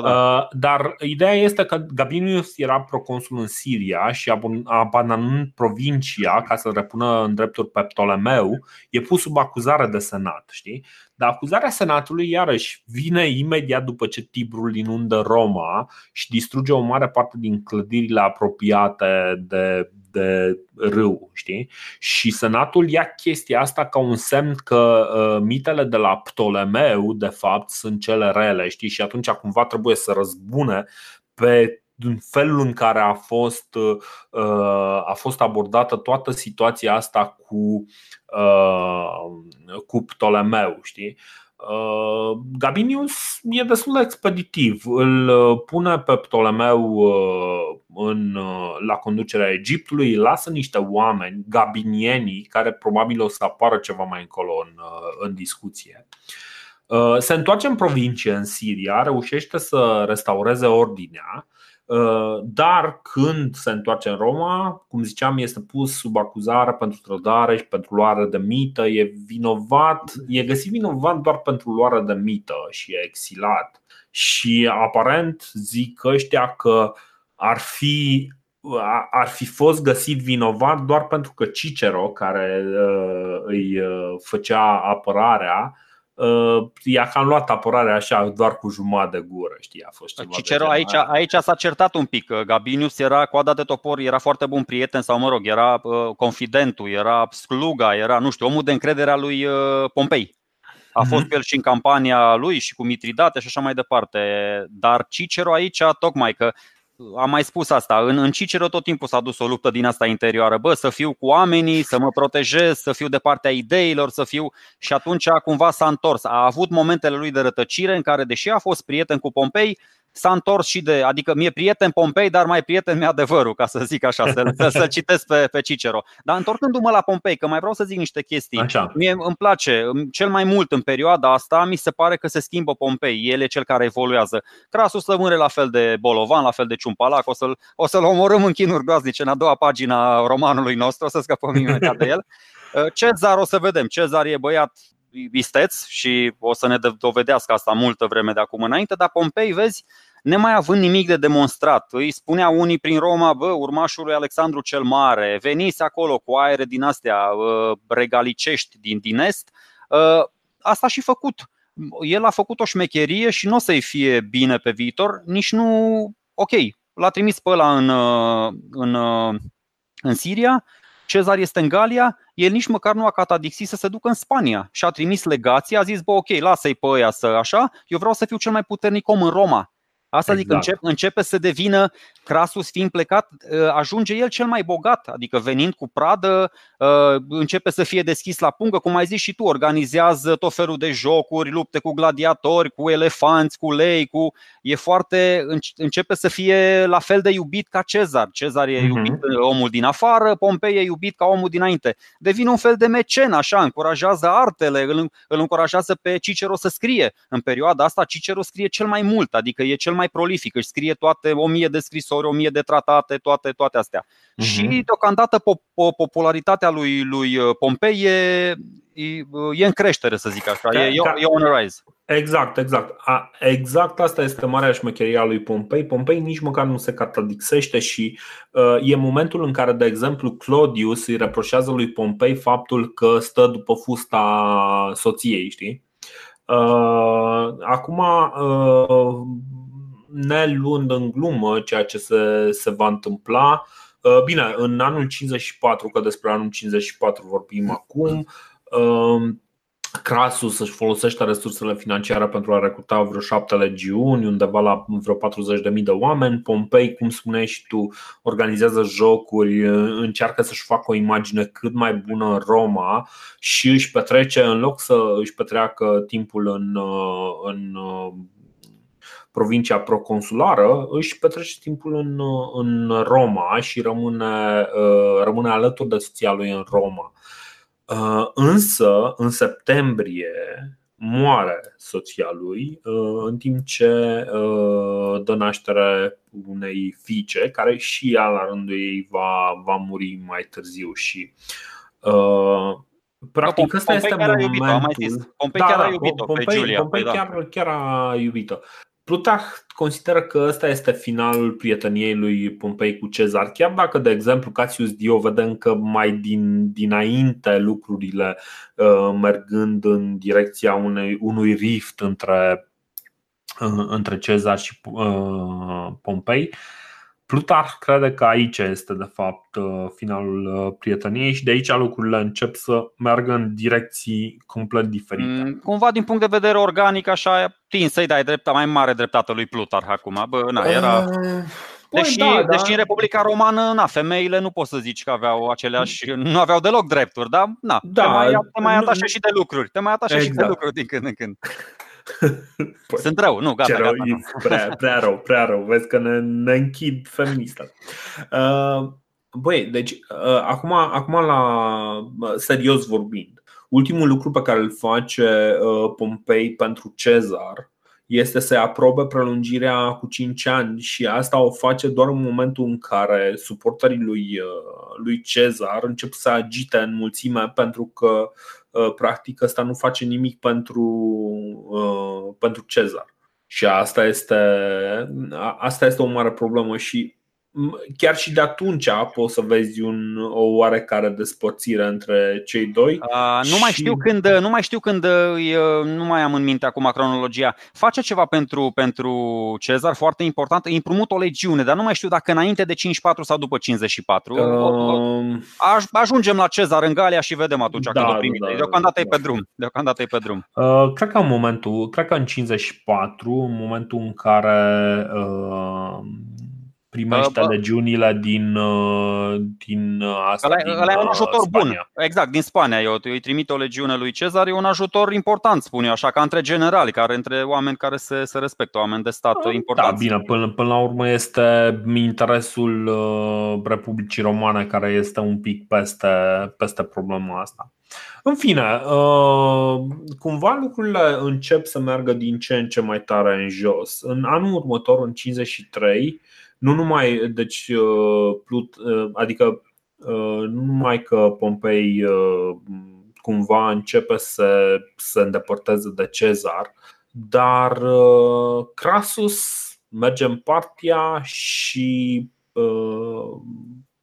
S2: da.
S1: Uh, dar ideea este că Gabinius era proconsul în Siria și abandonând provincia ca să repună în drepturi pe Ptolemeu, e pus sub acuzare de senat, știi? Dar acuzarea senatului, iarăși, vine imediat după ce Tibrul inundă Roma și distruge o mare parte din clădirile apropiate de, de râu, știi? Și senatul ia chestia asta ca un semn că uh, mitele de la Ptolemeu, de fapt, sunt cele rele, știi? Și atunci cumva trebuie să răzbune pe în felul în care a fost, uh, a fost abordată toată situația asta cu, uh, cu Ptolemeu, știi? Uh, Gabinius e destul de expeditiv. Îl uh, pune pe Ptolemeu uh, în, la conducerea Egiptului, îi lasă niște oameni, gabinienii, care probabil o să apară ceva mai încolo în, în discuție. Se întoarce în provincie, în Siria, reușește să restaureze ordinea Uh, dar când se întoarce în Roma, cum ziceam, este pus sub acuzare pentru trădare și pentru luare de mită. E vinovat, e găsit vinovat doar pentru luare de mită și e exilat. Și aparent zic ăștia că ar fi ar fi fost găsit vinovat doar pentru că Cicero, care uh, îi uh, făcea apărarea, Uh, i-a cam luat apărarea așa doar cu jumătate de gură, știi, a fost ceva
S2: Cicero, aici, aici s-a certat un pic. Gabinius era coada de topor, era foarte bun prieten sau mă rog, era uh, confidentul, era sluga, era, nu știu, omul de încredere a lui uh, Pompei. A fost mm-hmm. el și în campania lui și cu Mitridate și așa mai departe. Dar Cicero aici, tocmai că am mai spus asta, în, în Cicero tot timpul s-a dus o luptă din asta interioară, bă, să fiu cu oamenii, să mă protejez, să fiu de partea ideilor, să fiu și atunci cumva s-a întors. A avut momentele lui de rătăcire în care, deși a fost prieten cu Pompei, s-a întors și de, adică mi-e prieten Pompei, dar mai prieten mi-e adevărul, ca să zic așa, să, să, să citesc pe, pe Cicero. Dar întorcându-mă la Pompei, că mai vreau să zic niște chestii. Așa. Mie îmi place, cel mai mult în perioada asta, mi se pare că se schimbă Pompei, el e cel care evoluează. Crasul rămâne la fel de bolovan, la fel de ciumpalac, o să-l, o să-l omorâm în chinuri groaznice în a doua pagina romanului nostru, o să scăpăm imediat de el. [LAUGHS] Cezar o să vedem. Cezar e băiat isteț și o să ne dovedească asta multă vreme de acum înainte, dar Pompei, vezi, nemai având nimic de demonstrat. Îi spunea unii prin Roma, bă, urmașul lui Alexandru cel Mare, veniți acolo cu aere din astea regalicești din, din est. Asta și făcut. El a făcut o șmecherie și nu o să-i fie bine pe viitor, nici nu. Ok, l-a trimis pe ăla în, în, în Siria, Cezar este în Galia, el nici măcar nu a catadixit să se ducă în Spania și a trimis legația, a zis, bă, ok, lasă-i pe ăia să așa, eu vreau să fiu cel mai puternic om în Roma. Asta exact. zic, începe, începe să devină, Crasus fiind plecat, ă, ajunge el cel mai bogat, adică venind cu pradă, ă, începe să fie deschis la pungă, cum ai zis și tu, organizează tot felul de jocuri, lupte cu gladiatori, cu elefanți, cu lei, cu... e foarte, începe să fie la fel de iubit ca Cezar. Cezar e uh-huh. iubit omul din afară, Pompei e iubit ca omul dinainte. Devine un fel de mecen, așa, încurajează artele, îl, îl încurajează pe Cicero să scrie. În perioada asta Cicero scrie cel mai mult, adică e cel mai prolific, își scrie toate o mie de scrisori, o mie de tratate, toate, toate astea. Uh-huh. Și deocamdată popularitatea lui, lui uh, Pompei e, e, e în creștere, să zic așa, ca, e, ca, e on a rise.
S1: Exact, exact. A, exact asta este marea șmecherie a lui Pompei. Pompei nici măcar nu se catadixește și uh, e momentul în care, de exemplu, Claudius îi reproșează lui Pompei faptul că stă după fusta soției, știi? Uh, acum, uh, ne luând în glumă ceea ce se, se va întâmpla, uh, bine, în anul 54, că despre anul 54 vorbim acum, uh, Crasus își folosește resursele financiare pentru a recruta vreo șapte legiuni, undeva la vreo 40.000 de oameni. Pompei, cum spuneai și tu, organizează jocuri, încearcă să-și facă o imagine cât mai bună în Roma și își petrece, în loc să își petreacă timpul în, în provincia proconsulară, își petrece timpul în, în Roma și rămâne, rămâne alături de soția lui în Roma. Uh, însă, în septembrie, moare soția lui, uh, în timp ce uh, dă naștere unei fiice, care și ea, la rândul ei, va, va muri mai târziu. Și Practic, ăsta este momentul.
S2: Pompei chiar a iubit-o pe Giulia.
S1: Pompei păi da. chiar, chiar a iubit-o. Plutarh consideră că ăsta este finalul prieteniei lui Pompei cu Cezar, chiar dacă, de exemplu, Cassius Dio vedem că mai din, dinainte lucrurile uh, mergând în direcția unei, unui rift între, uh, între Cezar și uh, Pompei. Plutarh crede că aici este de fapt uh, finalul uh, prieteniei și de aici lucrurile încep să meargă în direcții complet diferite. Mm,
S2: cumva din punct de vedere organic așa tin să-i dai drepta, mai mare dreptate lui Plutarh acum. Bă, na, era... Uh... Deși, da, da. deși în Republica Romană, na, femeile nu poți să zici că aveau aceleași, nu aveau deloc drepturi, dar na, da, te mai, te mai atașe și de lucruri, te mai atașe exact. și de exact. lucruri din când în când. [LAUGHS] [LAUGHS] Păi, Sunt rău, nu, gata, rău, gata.
S1: Prea, prea rău, prea rău. Vezi că ne, ne închid feminista. Uh, băi, deci, uh, acum, acum la serios vorbind, ultimul lucru pe care îl face uh, Pompei pentru Cezar este să aprobe prelungirea cu 5 ani și asta o face doar în momentul în care suporterii lui, lui Cezar încep să agite în mulțime pentru că Uh, practic ăsta nu face nimic pentru, uh, pentru Cezar. Și asta este, asta este o mare problemă și chiar și de atunci poți să vezi un, o oarecare despărțire între cei doi.
S2: Uh, nu, mai știu când, nu mai știu când, nu mai am în minte acum cronologia. Face ceva pentru, pentru Cezar foarte important, împrumut o legiune, dar nu mai știu dacă înainte de 54 sau după 54. Uh, ajungem la Cezar în Galia și vedem atunci da, când o primit. Da, Deocamdată da. e pe drum. Deocamdată e pe drum.
S1: Uh, cred că în momentul, cred că în 54, în momentul în care uh, primește uh, legiunile din, uh, din asta. Ăla, din,
S2: ăla e un ajutor Spania. bun. Exact, din Spania. Eu îi trimit o legiune lui Cezar, e un ajutor important, spun eu așa, ca între generali, care între oameni care se, se respectă, oameni de stat uh, importanți.
S1: Da, bine, până, până la urmă este interesul uh, Republicii Romane care este un pic peste, peste problema asta. În fine, uh, cumva lucrurile încep să meargă din ce în ce mai tare în jos. În anul următor, în 53, nu numai, deci, uh, Plut, uh, adică nu numai că Pompei cumva începe să se îndepărteze de Cezar, dar Crasus merge în partia și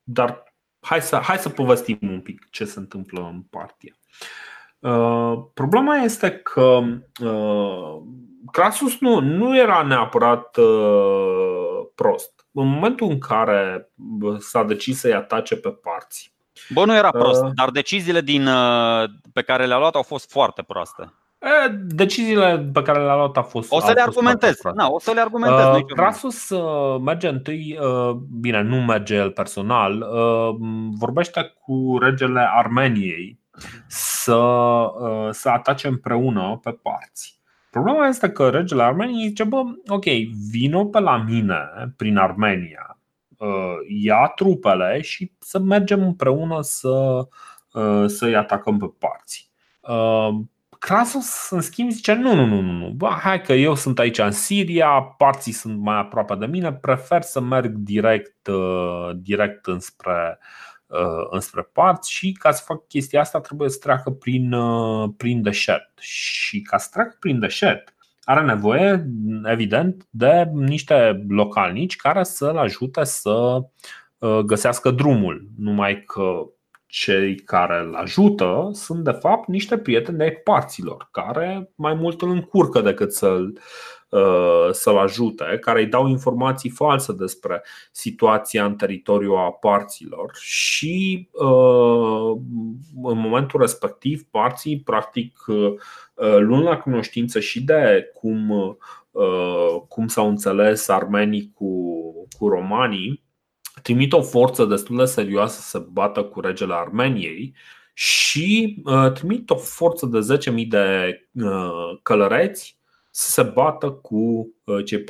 S1: dar hai să, hai să povestim un pic ce se întâmplă în partia. Uh, problema este că uh, Crasus nu, nu era neapărat uh, prost. În momentul în care s-a decis să-i atace pe parți.
S2: Bă, nu era prost, uh, dar deciziile din, uh, pe care le-a luat au fost foarte proaste.
S1: Deciziile pe care le-a luat a fost.
S2: O să le argumentez. Na, o să le argumentez. Uh,
S1: Crasus uh, merge întâi, uh, bine, nu merge el personal, uh, vorbește cu regele Armeniei să, uh, să atace împreună pe parți. Problema este că regele Armeniei zice, bă, ok, vino pe la mine prin Armenia, uh, ia trupele și să mergem împreună să, uh, să-i atacăm pe parți. Crasus, în schimb, zice nu, nu, nu, nu, Bă, hai că eu sunt aici în Siria, parții sunt mai aproape de mine, prefer să merg direct, direct înspre, Uh, înspre parți și ca să fac chestia asta trebuie să treacă prin, uh, prin deșert. Și ca să treacă prin deșert are nevoie, evident, de niște localnici care să-l ajute să uh, găsească drumul. Numai că cei care îl ajută sunt de fapt niște prieteni de parților care mai mult îl încurcă decât să-l, Uh, să-l ajute, care îi dau informații false despre situația în teritoriul a parților și uh, în momentul respectiv parții practic uh, luând la cunoștință și de cum, cum s-au înțeles armenii cu, cu romanii, trimit o forță destul de serioasă să se bată cu regele Armeniei și uh, trimit o forță de 10.000 de uh, călăreți să se bată cu uh, cei 40.000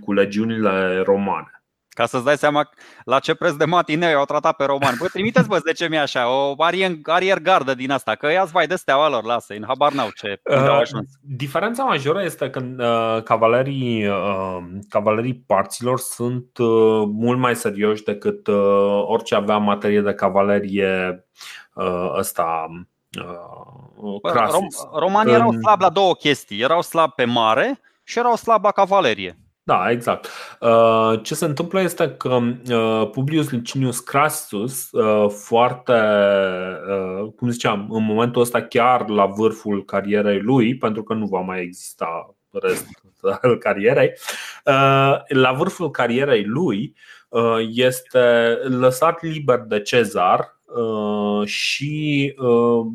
S1: cu legiunile romane.
S2: Ca să-ți dai seama la ce preț de matineu au tratat pe romani. Bă, trimiteți vă 10.000 așa, o arier gardă din asta, că ia vai de steaua lor, lasă în habar n-au ce uh,
S1: Diferența majoră este că uh, cavalerii, uh, cavalerii parților sunt uh, mult mai serioși decât uh, orice avea materie de cavalerie uh, ăsta
S2: Uh, Rom- romanii erau slabi la două chestii. Erau slabi pe mare și erau slabi la cavalerie.
S1: Da, exact. Uh, ce se întâmplă este că uh, Publius Licinius Crassus, foarte, cum ziceam, în momentul ăsta chiar la vârful carierei lui, pentru că nu va mai exista restul [LAUGHS] carierei, la vârful carierei lui este lăsat liber de Cezar Uh, și uh,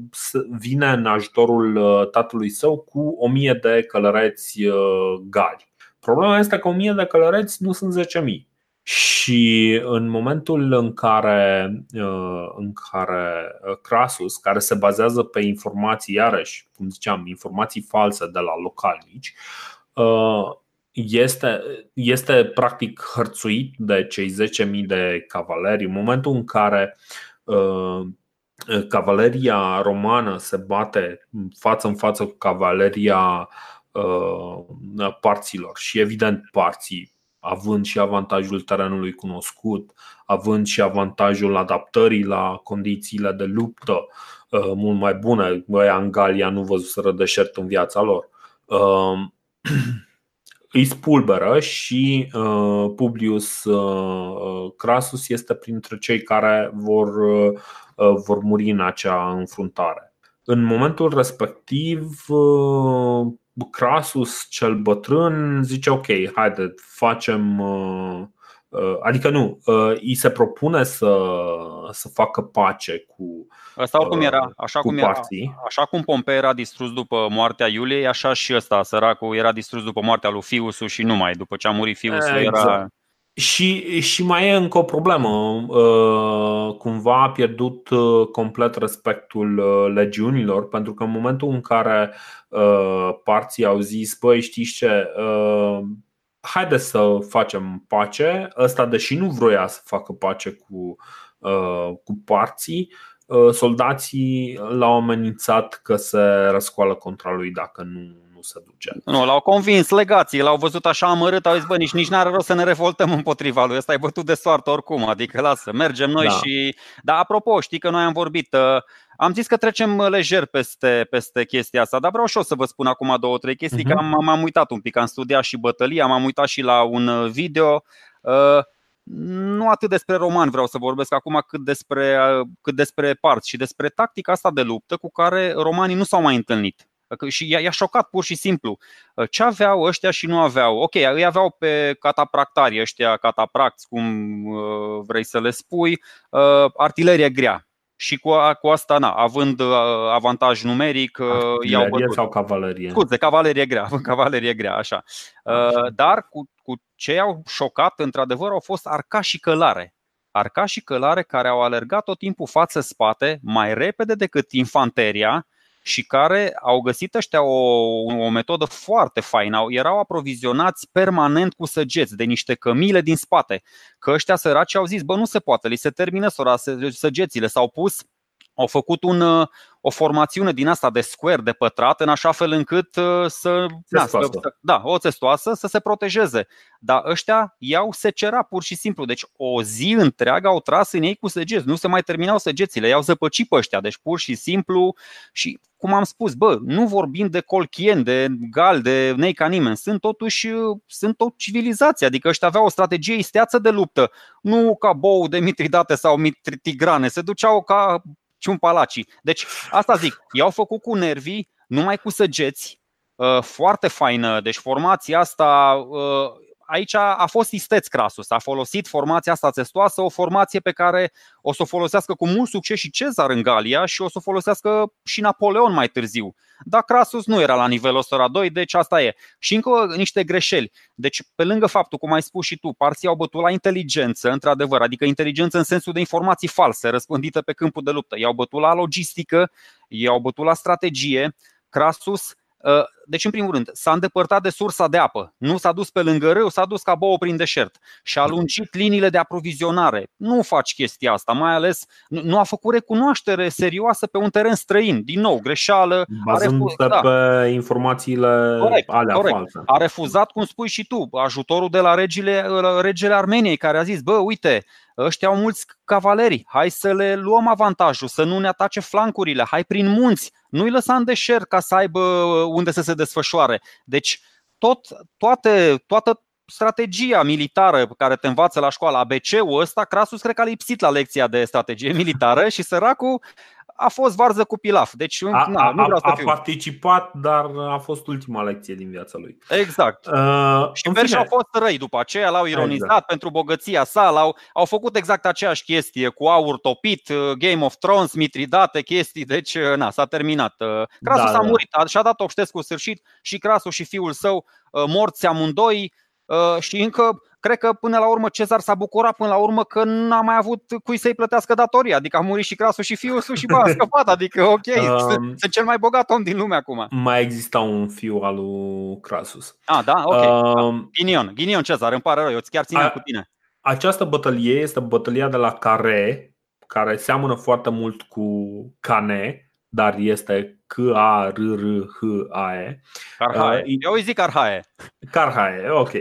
S1: vine în ajutorul uh, tatălui său cu o mie de călăreți gali. Problema este că o mie de călăreți nu sunt 10.000. Și în momentul în care, în care Crasus, care se bazează pe informații, iarăși, cum ziceam, informații false de la localnici, este, este practic hărțuit de cei 10.000 de cavaleri. În momentul în care uh, Uh, cavaleria romană se bate față în față cu cavaleria uh, parților și evident parții având și avantajul terenului cunoscut, având și avantajul adaptării la condițiile de luptă uh, mult mai bune. Băia în Galia nu văzuseră deșert în viața lor. [CLEARS THROAT] îi spulberă și uh, Publius uh, Crasus este printre cei care vor, uh, vor muri în acea înfruntare. În momentul respectiv, Crasus cel bătrân zice ok, haide, facem Adică nu, îi se propune să, să facă pace cu
S2: Asta oricum era, așa cum, era, așa cum Pompei era distrus după moartea Iuliei, așa și ăsta, săracul, era distrus după moartea lui Fiusu și numai, după ce a murit Fiusu exact. era...
S1: și, și mai e încă o problemă. Uh, cumva a pierdut uh, complet respectul uh, legiunilor, pentru că în momentul în care parții au zis, băi, știți ce, haideți să facem pace, ăsta deși nu vroia să facă pace cu, cu parții, soldații l-au amenințat că se răscoală contra lui dacă nu nu se duce.
S2: Nu, l-au convins legații, l-au văzut așa amărât, au zis, bă, nici, nici n-are rost să ne revoltăm împotriva lui, ăsta e bătut de soartă oricum, adică lasă, mergem noi da. și... Dar apropo, știi că noi am vorbit, uh, am zis că trecem lejer peste, peste chestia asta, dar vreau și eu să vă spun acum două, trei chestii, uh-huh. că am, m-am uitat un pic, am studiat și bătălia, m-am uitat și la un uh, video. Uh, nu atât despre roman vreau să vorbesc acum, cât despre, uh, cât despre parți și despre tactica asta de luptă cu care romanii nu s-au mai întâlnit. Și i-a șocat pur și simplu. Ce aveau ăștia și nu aveau? Ok, îi aveau pe catapractari, ăștia catapracți, cum uh, vrei să le spui, uh, artilerie grea. Și cu, cu asta, na, având uh, avantaj numeric,
S1: i-au bătut. sau cavalerie?
S2: Scuze, cavalerie grea, [LAUGHS] cavalerie grea, așa. Dar cu, cu ce i-au șocat, într-adevăr, au fost arca și călare arca și călare care au alergat tot timpul față-spate mai repede decât infanteria și care au găsit ăștia o, o metodă foarte faină. Erau aprovizionați permanent cu săgeți de niște cămile din spate. Că ăștia săraci au zis, bă, nu se poate, li se termină sora săgețile. S-au pus au făcut un, uh, o formațiune din asta de square, de pătrat, în așa fel încât uh, să,
S1: da, să,
S2: da, o testoasă să se protejeze. Dar ăștia iau secera pur și simplu. Deci o zi întreagă au tras în ei cu săgeți. Nu se mai terminau săgețile, i-au zăpăcit pe ăștia. Deci pur și simplu și cum am spus, bă, nu vorbim de colchien, de gal, de nei ca nimeni, sunt totuși sunt o civilizație, adică ăștia aveau o strategie isteață de luptă, nu ca bou de mitridate sau tigrane, se duceau ca ciumpalacii. Deci, asta zic, i-au făcut cu nervii, numai cu săgeți, uh, foarte faină. Deci, formația asta uh, aici a fost isteț Crasus. A folosit formația asta testoasă, o formație pe care o să o folosească cu mult succes și Cezar în Galia și o să o folosească și Napoleon mai târziu. Dar Crasus nu era la nivelul ăsta 2, deci asta e. Și încă niște greșeli. Deci, pe lângă faptul, cum ai spus și tu, parții au bătut la inteligență, într-adevăr, adică inteligență în sensul de informații false, răspândite pe câmpul de luptă. I-au bătut la logistică, i-au bătut la strategie. Crasus Uh, deci, în primul rând, s-a îndepărtat de sursa de apă. Nu s-a dus pe lângă râu, s-a dus ca bouă prin deșert și a lungit liniile de aprovizionare. Nu faci chestia asta, mai ales nu a făcut recunoaștere serioasă pe un teren străin. Din nou, greșeală.
S1: Bazându-se da. pe informațiile corect, alea corect. false.
S2: A refuzat, cum spui și tu, ajutorul de la regele, regele Armeniei, care a zis, bă, uite, ăștia au mulți cavaleri, hai să le luăm avantajul, să nu ne atace flancurile, hai prin munți, nu-i lăsa în deșert ca să aibă unde să se desfășoare. Deci tot, toate, toată strategia militară pe care te învață la școală, ABC-ul ăsta, Crasus cred că a lipsit la lecția de strategie militară și săracul a fost varză cu pilaf. Deci,
S1: a, na, nu vreau a, să fiu. a participat, dar a fost ultima lecție din viața lui.
S2: Exact. Uh, și versi au fost răi după aceea, l-au ironizat exact. pentru bogăția sa, l-au, au făcut exact aceeași chestie cu aur topit, uh, Game of Thrones, mitridate, chestii, deci uh, na, s-a terminat. Uh, Crasul da, s-a da. murit, și-a dat Obștescu sfârșit și Crasul și fiul său morți amândoi și încă cred că până la urmă Cezar s-a bucurat până la urmă că n-a mai avut cui să-i plătească datoria. Adică a murit și Crasul și fiul său și bă, a [LAUGHS] scăpat. Adică ok, um, sunt, sunt cel mai bogat om din lume acum.
S1: Mai exista un fiu al lui Crasus.
S2: Ah, da? Ok. Um, Ghinion, Ghinion Cezar, îmi pare rău, eu chiar țineam cu tine.
S1: Această bătălie este bătălia de la Care, care seamănă foarte mult cu Cane, dar este K-A-R-R-H-A-E.
S2: Carhae. Uh, Eu îi zic Carhae.
S1: Carhae, ok.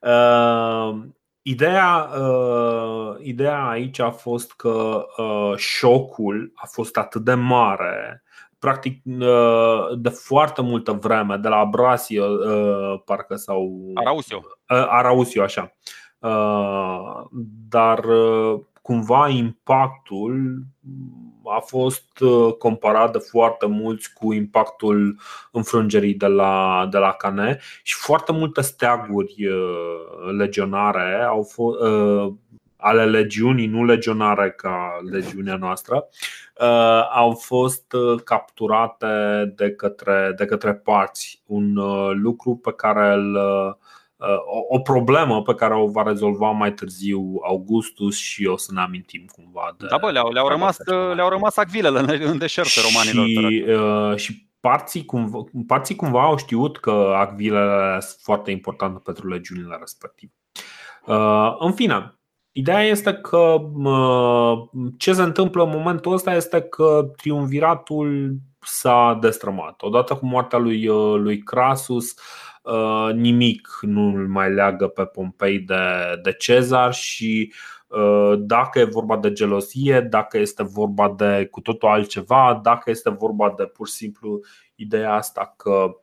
S1: Uh, ideea, uh, ideea aici a fost că uh, șocul a fost atât de mare practic uh, de foarte multă vreme, de la Abrasio, uh, parcă sau.
S2: Arausio.
S1: Uh, Arausio, așa. Dar cumva impactul a fost uh, comparat de foarte mulți cu impactul înfrângerii de la, de la Cane și foarte multe steaguri uh, legionare au fost uh, ale legiunii, nu legionare ca legiunea noastră, au fost capturate de către, de către parți. Un lucru pe care îl o, o problemă pe care o va rezolva mai târziu Augustus și o să ne amintim cumva de.
S2: Da, bă, le-au, le-au, rămas, le-au rămas acvilele în, în deșert romanilor.
S1: Și, uh, și parții cumva, parții cumva au știut că acvilele sunt foarte importante pentru legiunile respective. Uh, în fine, Ideea este că ce se întâmplă în momentul ăsta este că triumviratul s-a destrămat. Odată cu moartea lui, uh, lui Crasus, uh, nimic nu îl mai leagă pe Pompei de, de Cezar și uh, dacă e vorba de gelozie, dacă este vorba de cu totul altceva, dacă este vorba de pur și simplu ideea asta că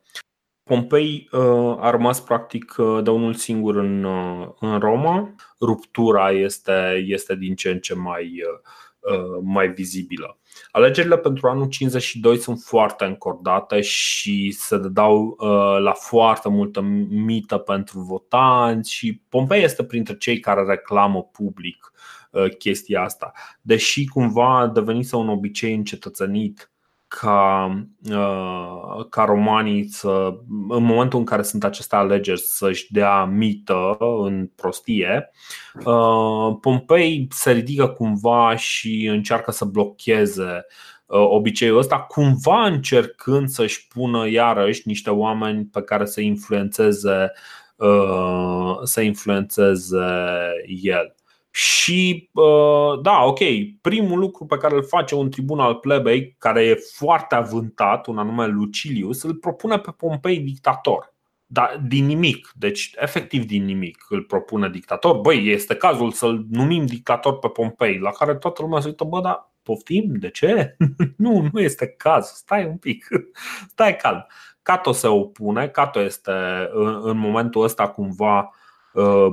S1: Pompei uh, a rămas practic uh, de unul singur în, uh, în Roma. Ruptura este, este din ce în ce mai, mai vizibilă. Alegerile pentru anul 52 sunt foarte încordate și se dau la foarte multă mită pentru votanți și Pompei este printre cei care reclamă public chestia asta. Deși cumva devenise un obicei încetățenit ca, uh, ca romanii să, în momentul în care sunt aceste alegeri să-și dea mită în prostie, uh, Pompei se ridică cumva și încearcă să blocheze uh, obiceiul ăsta, cumva încercând să-și pună iarăși niște oameni pe care să influențeze să influențeze el. Și uh, da, ok, primul lucru pe care îl face un tribun al plebei, care e foarte avântat, un anume Lucilius, îl propune pe Pompei dictator. Dar din nimic, deci efectiv din nimic îl propune dictator. Băi, este cazul să-l numim dictator pe Pompei, la care toată lumea se uită, bă, dar poftim? De ce? [LAUGHS] nu, nu este caz, stai un pic, [LAUGHS] stai calm. Cato se opune, Cato este în, în momentul ăsta cumva uh,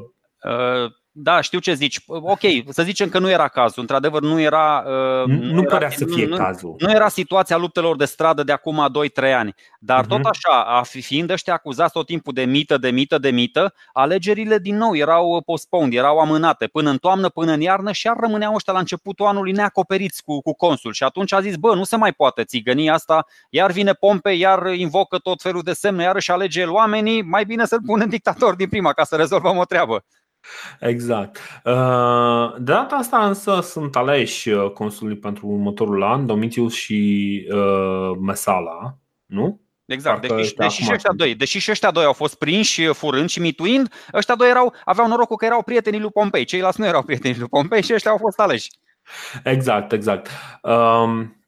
S2: uh da, știu ce zici. Ok, să zicem că nu era cazul. Într-adevăr, nu era.
S1: Uh, nu, nu părea era, să fie nu, cazul.
S2: Nu era situația luptelor de stradă de acum 2-3 ani. Dar uh-huh. tot așa, fiind ăștia acuzați tot timpul de mită, de mită, de mită, alegerile din nou erau postponed, erau amânate până în toamnă, până în iarnă și ar rămâneau ăștia la începutul anului neacoperiți cu, cu consul. Și atunci a zis, bă, nu se mai poate țigăni asta, iar vine Pompe, iar invocă tot felul de semne, iar și alege el oamenii, mai bine să-l punem dictator din prima ca să rezolvăm o treabă.
S1: Exact. Uh, de data asta însă sunt aleși uh, consulii pentru următorul an, Domitius și uh, Mesala, nu?
S2: Exact, deși, deși, și ăștia doi, deși și ăștia doi au fost prinși furând și mituind, ăștia doi erau, aveau norocul că erau prietenii lui Pompei, ceilalți nu erau prietenii lui Pompei și ăștia au fost aleși.
S1: Exact, exact. Um,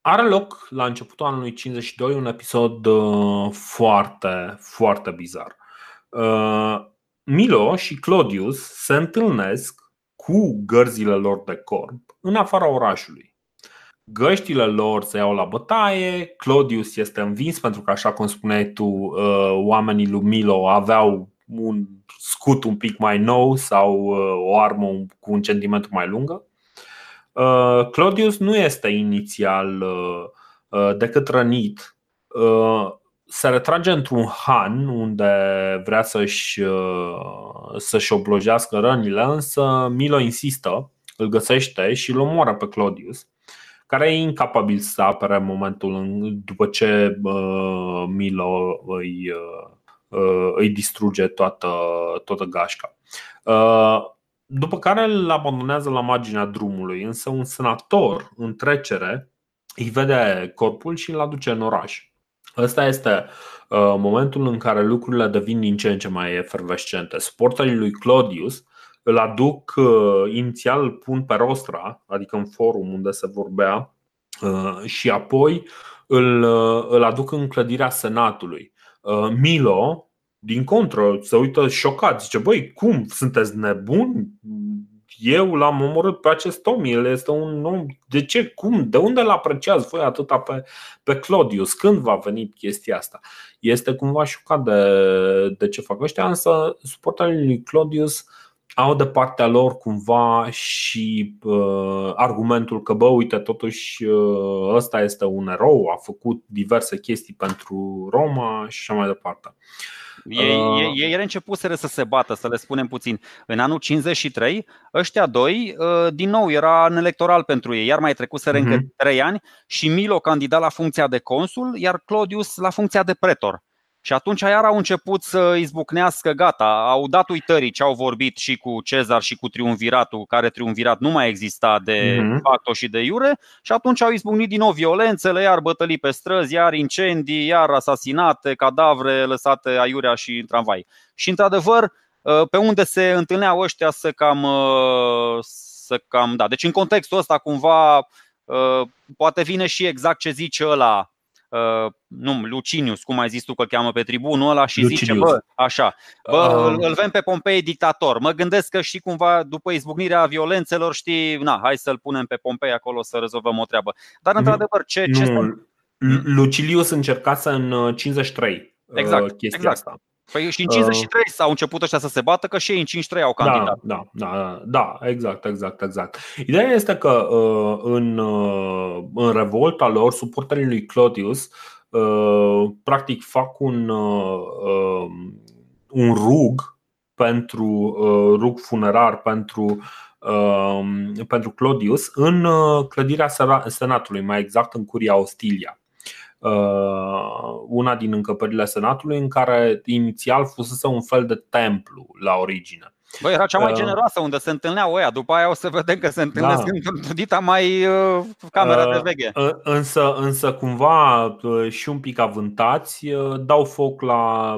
S1: are loc la începutul anului 52 un episod uh, foarte, foarte bizar. Uh, Milo și Claudius se întâlnesc cu gărzile lor de corp în afara orașului. Găștile lor se iau la bătaie, Claudius este învins pentru că, așa cum spuneai tu, uh, oamenii lui Milo aveau un scut un pic mai nou sau uh, o armă cu un centimetru mai lungă. Uh, Claudius nu este inițial decât rănit se retrage într-un han unde vrea să-și, uh, să-și oblojească rănile, însă Milo insistă, îl găsește și îl omoară pe Claudius, care e incapabil să apere în momentul în, după ce uh, Milo îi, uh, îi distruge toată, toată gașca. După care îl abandonează la marginea drumului, însă un senator în trecere îi vede corpul și îl aduce în oraș. Ăsta este uh, momentul în care lucrurile devin din ce în ce mai efervescente. Suporterii lui Claudius îl aduc, uh, inițial îl pun pe rostra, adică în forum unde se vorbea, uh, și apoi îl, uh, îl aduc în clădirea Senatului. Uh, Milo, din contră, se uită șocat, zice, băi, cum, sunteți nebuni? Eu l-am omorât pe acest om, el este un om. De ce? Cum? De unde l apreciați voi atâta pe, pe Claudius? Când va veni chestia asta? Este cumva șocat de, de ce fac ăștia, însă suportarii lui Claudius au de partea lor cumva și uh, argumentul că, bă, uite, totuși uh, ăsta este un erou, a făcut diverse chestii pentru Roma și așa mai departe. Uh,
S2: ei, uh... ei, ei începuseră să se bată, să le spunem puțin. În anul 53, ăștia doi, uh, din nou, era în electoral pentru ei, iar mai trecuseră uh-huh. încă mhm. trei ani și Milo candida la funcția de consul, iar Claudius la funcția de pretor. Și atunci iar au început să izbucnească, gata, au dat uitării ce au vorbit și cu Cezar și cu triumviratul, care triumvirat nu mai exista de mm-hmm. facto și de iure, și atunci au izbucnit din nou violențele, iar bătălii pe străzi, iar incendii, iar asasinate, cadavre lăsate aiurea și în tramvai. Și într-adevăr, pe unde se întâlneau ăștia să cam, să cam da. Deci în contextul ăsta cumva poate vine și exact ce zice ăla Uh, nu, Lucinius, cum ai zis tu că îl cheamă pe tribunul ăla și Lucinius. zice, bă, așa, bă, uh. îl, îl vem pe Pompei dictator. Mă gândesc că și cumva după izbucnirea violențelor, știi, na, hai să-l punem pe Pompei acolo să rezolvăm o treabă. Dar într-adevăr, ce, ce
S1: nu, Lucilius încercase în 53 uh, exact, chestia exact. asta.
S2: Păi și în 53 uh, au început ăștia să se bată, că și ei în 53 au candidat.
S1: Da, da, da, da, exact, exact, exact. Ideea este că uh, în, uh, în revolta lor, suporterii lui Claudius uh, practic fac un, uh, um, un rug pentru uh, rug funerar pentru um, pentru Claudius în clădirea senatului, mai exact în curia Ostilia. Uh, una din încăpările Senatului în care inițial fusese un fel de templu la origine.
S2: Băi, era cea mai uh, generoasă unde se întâlneau ăia. După aia o să vedem că se întâlnesc da. într-o dita mai uh, camera de veche.
S1: Însă, însă cumva și un pic avântați dau foc la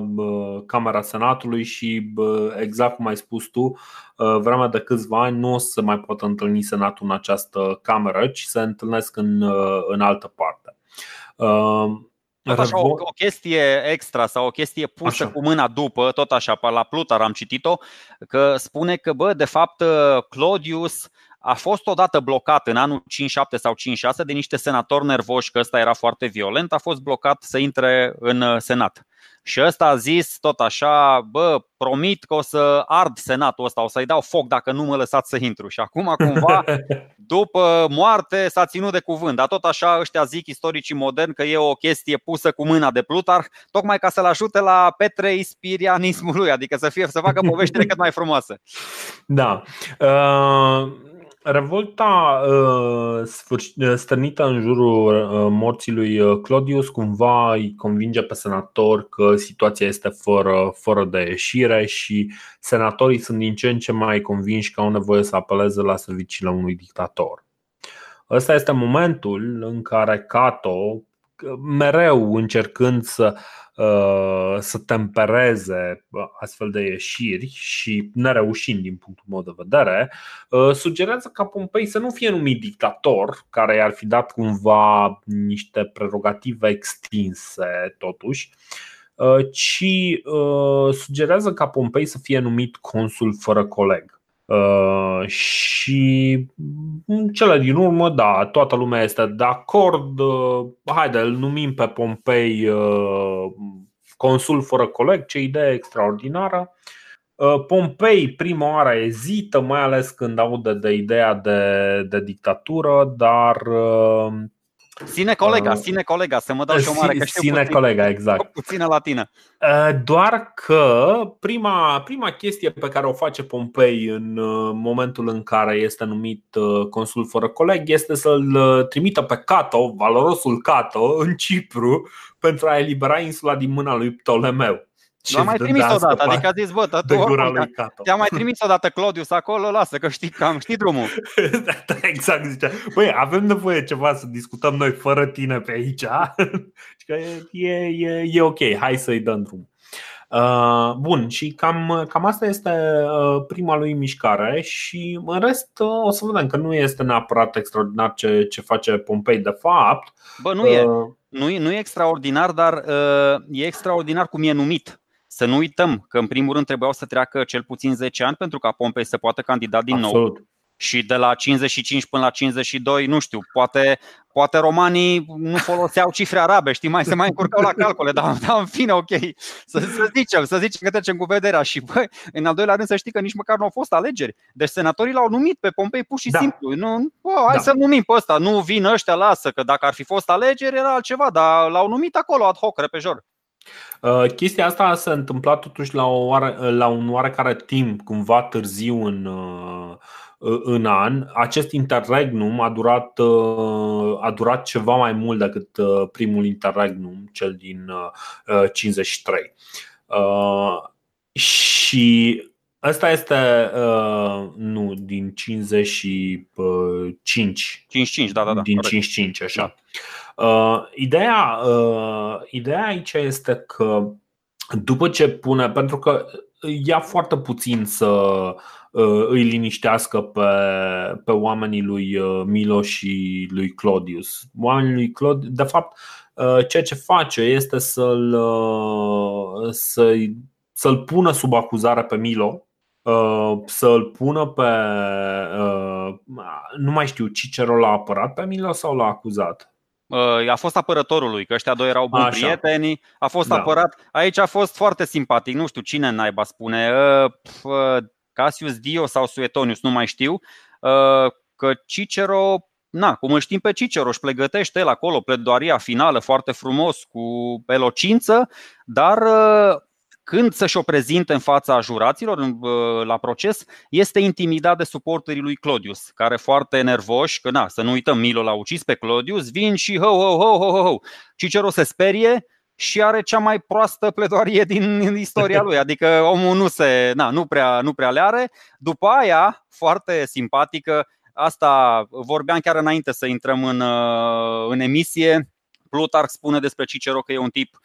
S1: camera Senatului și exact cum ai spus tu, vremea de câțiva ani nu o să mai poată întâlni Senatul în această cameră, ci se întâlnesc în, în altă parte.
S2: Tot așa, o, o chestie extra sau o chestie pusă așa. cu mâna după, tot așa, la Plutar am citit-o, că spune că, bă, de fapt, Claudius a fost odată blocat în anul 57 sau 56 de niște senatori nervoși, că ăsta era foarte violent, a fost blocat să intre în Senat. Și ăsta a zis tot așa, bă, promit că o să ard senatul ăsta, o să-i dau foc dacă nu mă lăsați să intru. Și acum cumva, [LAUGHS] după moarte, s-a ținut de cuvânt. Dar tot așa ăștia zic istoricii moderni că e o chestie pusă cu mâna de Plutarh, tocmai ca să-l ajute la Petre ispirianismului, adică să, fie, să facă poveștile cât mai frumoase.
S1: Da. Uh Revolta uh, stărnită în jurul uh, morții lui uh, Claudius cumva îi convinge pe senator că situația este fără, fără de ieșire și senatorii sunt din ce în ce mai convinși că au nevoie să apeleze la serviciile unui dictator. Ăsta este momentul în care Cato, mereu încercând să Uh, să tempereze astfel de ieșiri și nereușind din punctul meu de vedere, uh, sugerează ca Pompei să nu fie numit dictator, care i-ar fi dat cumva niște prerogative extinse totuși, uh, ci sugerează ca Pompei să fie numit consul fără coleg. Uh, și în cele din urmă, da, toată lumea este de acord. Uh, haide, îl numim pe Pompei uh, consul fără coleg, ce idee extraordinară. Uh, Pompei prima oară ezită, mai ales când aude de ideea de, de dictatură, dar uh,
S2: Sine colega, uh, sine colega, să mă dau și o mare că știu
S1: Sine puțin, colega, exact.
S2: Puțină latină.
S1: Uh, doar că prima, prima chestie pe care o face Pompei în uh, momentul în care este numit uh, consul fără coleg este să-l trimită pe Cato, valorosul Cato, în Cipru pentru a elibera insula din mâna lui Ptolemeu.
S2: Nu am mai trimis o dată, adică a zis, bă, tu oricum, te-a mai trimis o dată Claudius acolo, lasă că știi, cam știi drumul. [LAUGHS]
S1: da, da, exact, zicea. Băi, avem nevoie ceva să discutăm noi fără tine pe aici. [LAUGHS] și că e, e, e ok, hai să-i dăm drum. Uh, bun, și cam, cam asta este uh, prima lui mișcare și în rest uh, o să vedem că nu este neapărat extraordinar ce, ce face Pompei de fapt.
S2: Bă, nu e. Nu e, nu e extraordinar, dar uh, e extraordinar cum e numit. Să nu uităm că în primul rând trebuiau să treacă cel puțin 10 ani pentru ca Pompei să poată candida din Absolut. nou. Și de la 55 până la 52, nu știu, poate, poate romanii nu foloseau cifre arabe, știi, mai se mai încurcau la calcule, dar, dar în fine, ok, să, să zicem, să zicem că trecem cu vederea și băi, în al doilea rând să știi că nici măcar nu au fost alegeri. Deci senatorii l-au numit pe Pompei pur și da. simplu. Nu, bă, hai da. să numim pe ăsta, nu vin ăștia, lasă, că dacă ar fi fost alegeri era altceva, dar l-au numit acolo ad hoc, repejor.
S1: Chestia asta s-a întâmplat totuși la, o oare, la un oarecare timp, cumva târziu în, în an. Acest interregnum a durat, a durat ceva mai mult decât primul interregnum, cel din 53. Și Asta este, uh, nu, din 55.
S2: 55, da, da, da.
S1: Din 55, așa. Da. Uh, ideea, uh, ideea aici este că după ce pune, pentru că ia foarte puțin să uh, îi liniștească pe, pe oamenii lui uh, Milo și lui Claudius. Oamenii lui Claudius, de fapt, uh, ceea ce face este să-l, uh, să-i, să-l pună sub acuzare pe Milo Uh, să-l pună pe. Uh, nu mai știu, Cicero l-a apărat pe Milo sau l-a acuzat?
S2: Uh, a fost apărătorul lui, că ăștia doi erau buni Așa. prieteni. A fost da. apărat. Aici a fost foarte simpatic. Nu știu cine naiba spune. Cassius Dio sau Suetonius, nu mai știu. Că Cicero na, cum îl știm pe Cicero, își pregătește el acolo pledoaria finală foarte frumos, cu elocință, dar când să-și o prezinte în fața juraților la proces, este intimidat de suporterii lui Claudius, care foarte nervoși, că na, să nu uităm, Milo l-a ucis pe Claudius, vin și ho, ho, ho, ho, ho, ho. Cicero se sperie și are cea mai proastă pledoarie din istoria lui, adică omul nu, se, na, nu, prea, nu prea le are. După aia, foarte simpatică, asta vorbeam chiar înainte să intrăm în, în emisie, Plutarch spune despre Cicero că e un tip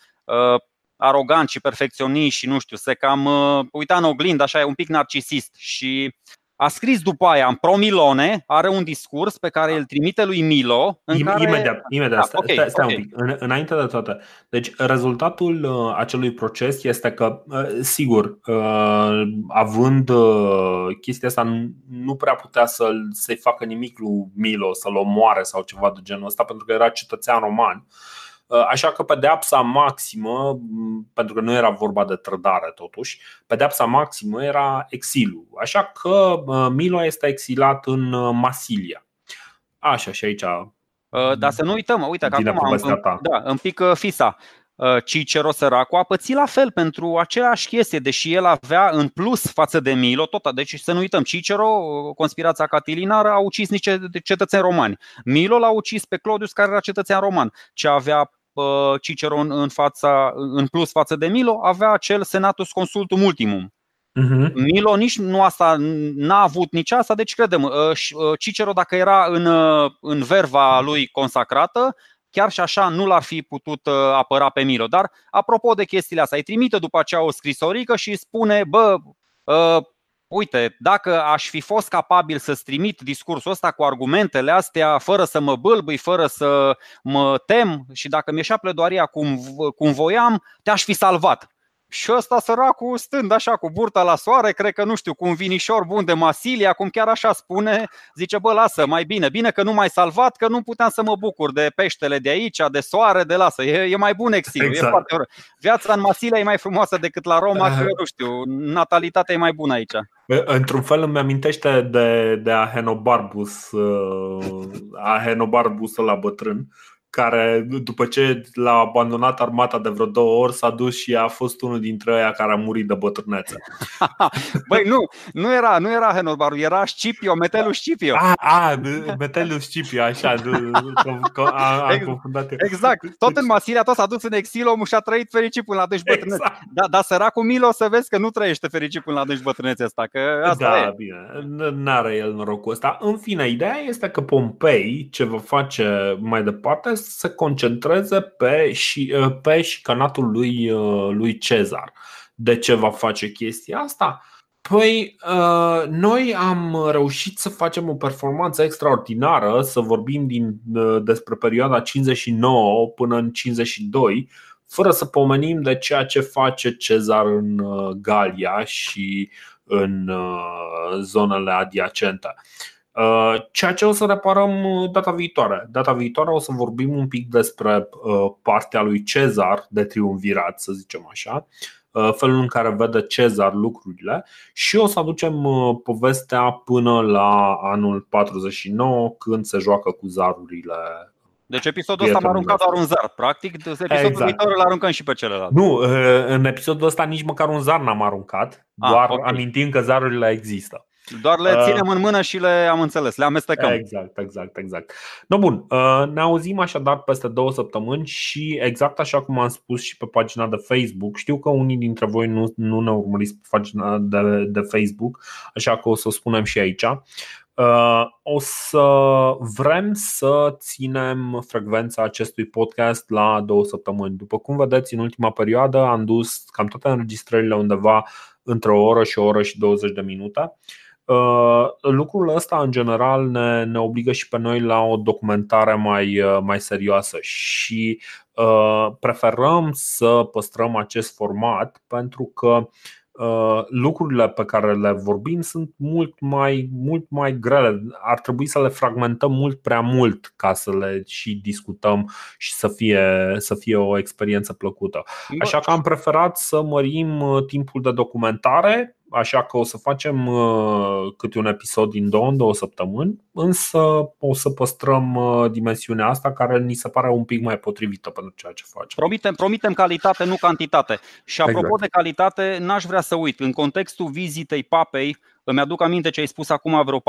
S2: arogant și perfecționist și nu știu, se cam uh, uita în oglindă, așa e un pic narcisist și a scris după aia în Promilone, are un discurs pe care îl trimite lui Milo. În
S1: Im- care... Imediat, imediat, da, okay, stai, stai okay. un pic. În, înainte de toate. Deci, rezultatul uh, acelui proces este că, uh, sigur, uh, având uh, chestia asta, nu, nu prea putea să, să-i facă nimic lui Milo, să-l omoare sau ceva de genul ăsta, pentru că era cetățean roman. Uh, Uh, așa că pedeapsa maximă, pentru că nu era vorba de trădare totuși, pedeapsa maximă era exilul. Așa că uh, Milo este exilat în uh, Masilia. Așa și aici.
S2: Dar să nu uităm, uite că acum am, da, în pic Fisa. Cicero săracu a pățit la fel pentru aceeași chestie, deși el avea în plus față de Milo, tot, deci să nu uităm, Cicero, conspirația catilinară, a ucis niște cetățeni romani. Milo l-a ucis pe Claudius, care era cetățean roman. Ce avea Cicero în, fața, în plus față de Milo, avea acel senatus consultum ultimum. Uh-huh. Milo nici nu asta n-a avut nici asta, deci credem, Cicero dacă era în, în verva lui consacrată, chiar și așa nu l-ar fi putut apăra pe Milo. Dar apropo de chestiile astea, îi trimite după aceea o scrisorică și îi spune, bă, uite, dacă aș fi fost capabil să-ți trimit discursul ăsta cu argumentele astea, fără să mă bâlbâi, fără să mă tem și dacă mi-eșea pledoaria cum, cum voiam, te-aș fi salvat. Și ăsta săracul stând așa cu burta la soare, cred că nu știu, cu un vinișor bun de Masilia, cum chiar așa spune, zice, bă, lasă, mai bine, bine că nu m-ai salvat, că nu puteam să mă bucur de peștele de aici, de soare, de lasă, e, e mai bun exilul, exact. e foarte Viața în Masilia e mai frumoasă decât la Roma, că nu știu, natalitatea e mai bună aici.
S1: Într-un fel îmi amintește de, de Ahenobarbus, uh, Ahenobarbus la bătrân, care după ce l-a abandonat armata de vreo două ori s-a dus și a fost unul dintre ei care a murit de bătrânețe. [LAUGHS]
S2: Băi, nu, nu era, nu era Henobaru, era Scipio, Metellus Scipio.
S1: A, a Metellus Scipio, așa, a, a confundat eu.
S2: Exact, tot în Masilia tot s-a dus în exil, omul și-a trăit fericit până la adânci bătrânețe. Exact. Da, dar săracul Milo să vezi că nu trăiește fericit până la adânci bătrânețe asta, că asta
S1: da,
S2: e.
S1: bine, n-are el norocul ăsta. În fine, ideea este că Pompei, ce va face mai departe, să se concentreze pe, și, uh, pe șicanatul lui, uh, lui Cezar. De ce va face chestia asta? Păi, uh, noi am reușit să facem o performanță extraordinară, să vorbim din, despre perioada 59 până în 52, fără să pomenim de ceea ce face Cezar în Galia și în zonele adiacente. Uh, ceea ce o să reparăm uh, data viitoare. Data viitoare o să vorbim un pic despre uh, partea lui Cezar de triumvirat, să zicem așa, felul în care vede Cezar lucrurile și o să aducem povestea până la anul 49 când se joacă cu zarurile
S2: Deci episodul ăsta am aruncat doar un zar, practic. Episodul exact. viitor îl aruncăm și pe celălalt.
S1: Nu, în episodul ăsta nici măcar un zar n-am aruncat, ah, doar okay. amintim că zarurile există.
S2: Doar le uh, ținem în mână și le am înțeles, le amestecăm.
S1: Exact, exact, exact. No, bun, uh, ne auzim așadar peste două săptămâni și exact așa cum am spus și pe pagina de Facebook, știu că unii dintre voi nu, nu ne urmăriți pe pagina de, de Facebook, așa că o să o spunem și aici. Uh, o să vrem să ținem frecvența acestui podcast la două săptămâni. După cum vedeți, în ultima perioadă am dus cam toate înregistrările undeva între o oră și o oră și 20 de minute. Uh, lucrul ăsta, în general, ne, ne obligă și pe noi la o documentare mai, uh, mai serioasă și uh, preferăm să păstrăm acest format pentru că Uh, lucrurile pe care le vorbim sunt mult mai, mult mai grele. Ar trebui să le fragmentăm mult prea mult ca să le și discutăm și să fie, să fie o experiență plăcută. Așa că am preferat să mărim uh, timpul de documentare așa că o să facem uh, câte un episod din două în două săptămâni, însă o să păstrăm uh, dimensiunea asta care ni se pare un pic mai potrivită pentru ceea ce facem.
S2: Promitem, promitem calitate, nu cantitate. Și apropo exact. de calitate, n-aș vrea să uit, în contextul vizitei papei, îmi aduc aminte ce ai spus acum vreo 4-5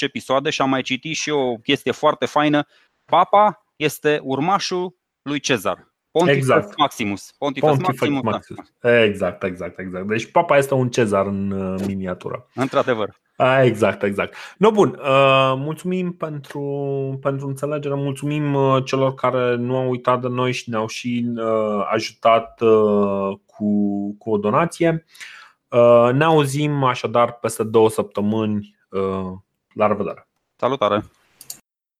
S2: episoade și am mai citit și o chestie foarte faină. Papa este urmașul lui Cezar. Pontifex exact. Maximus. Pontifex, Pontifex Maximus. Da. Maximus.
S1: Exact, exact, exact. Deci papa este un cezar în uh, miniatură.
S2: Într-adevăr.
S1: Exact, exact. No, bun. Uh, mulțumim pentru, pentru înțelegere, mulțumim uh, celor care nu au uitat de noi și ne-au și ajutat cu, cu o donație. Ne auzim așadar peste două săptămâni. La revedere!
S2: Salutare!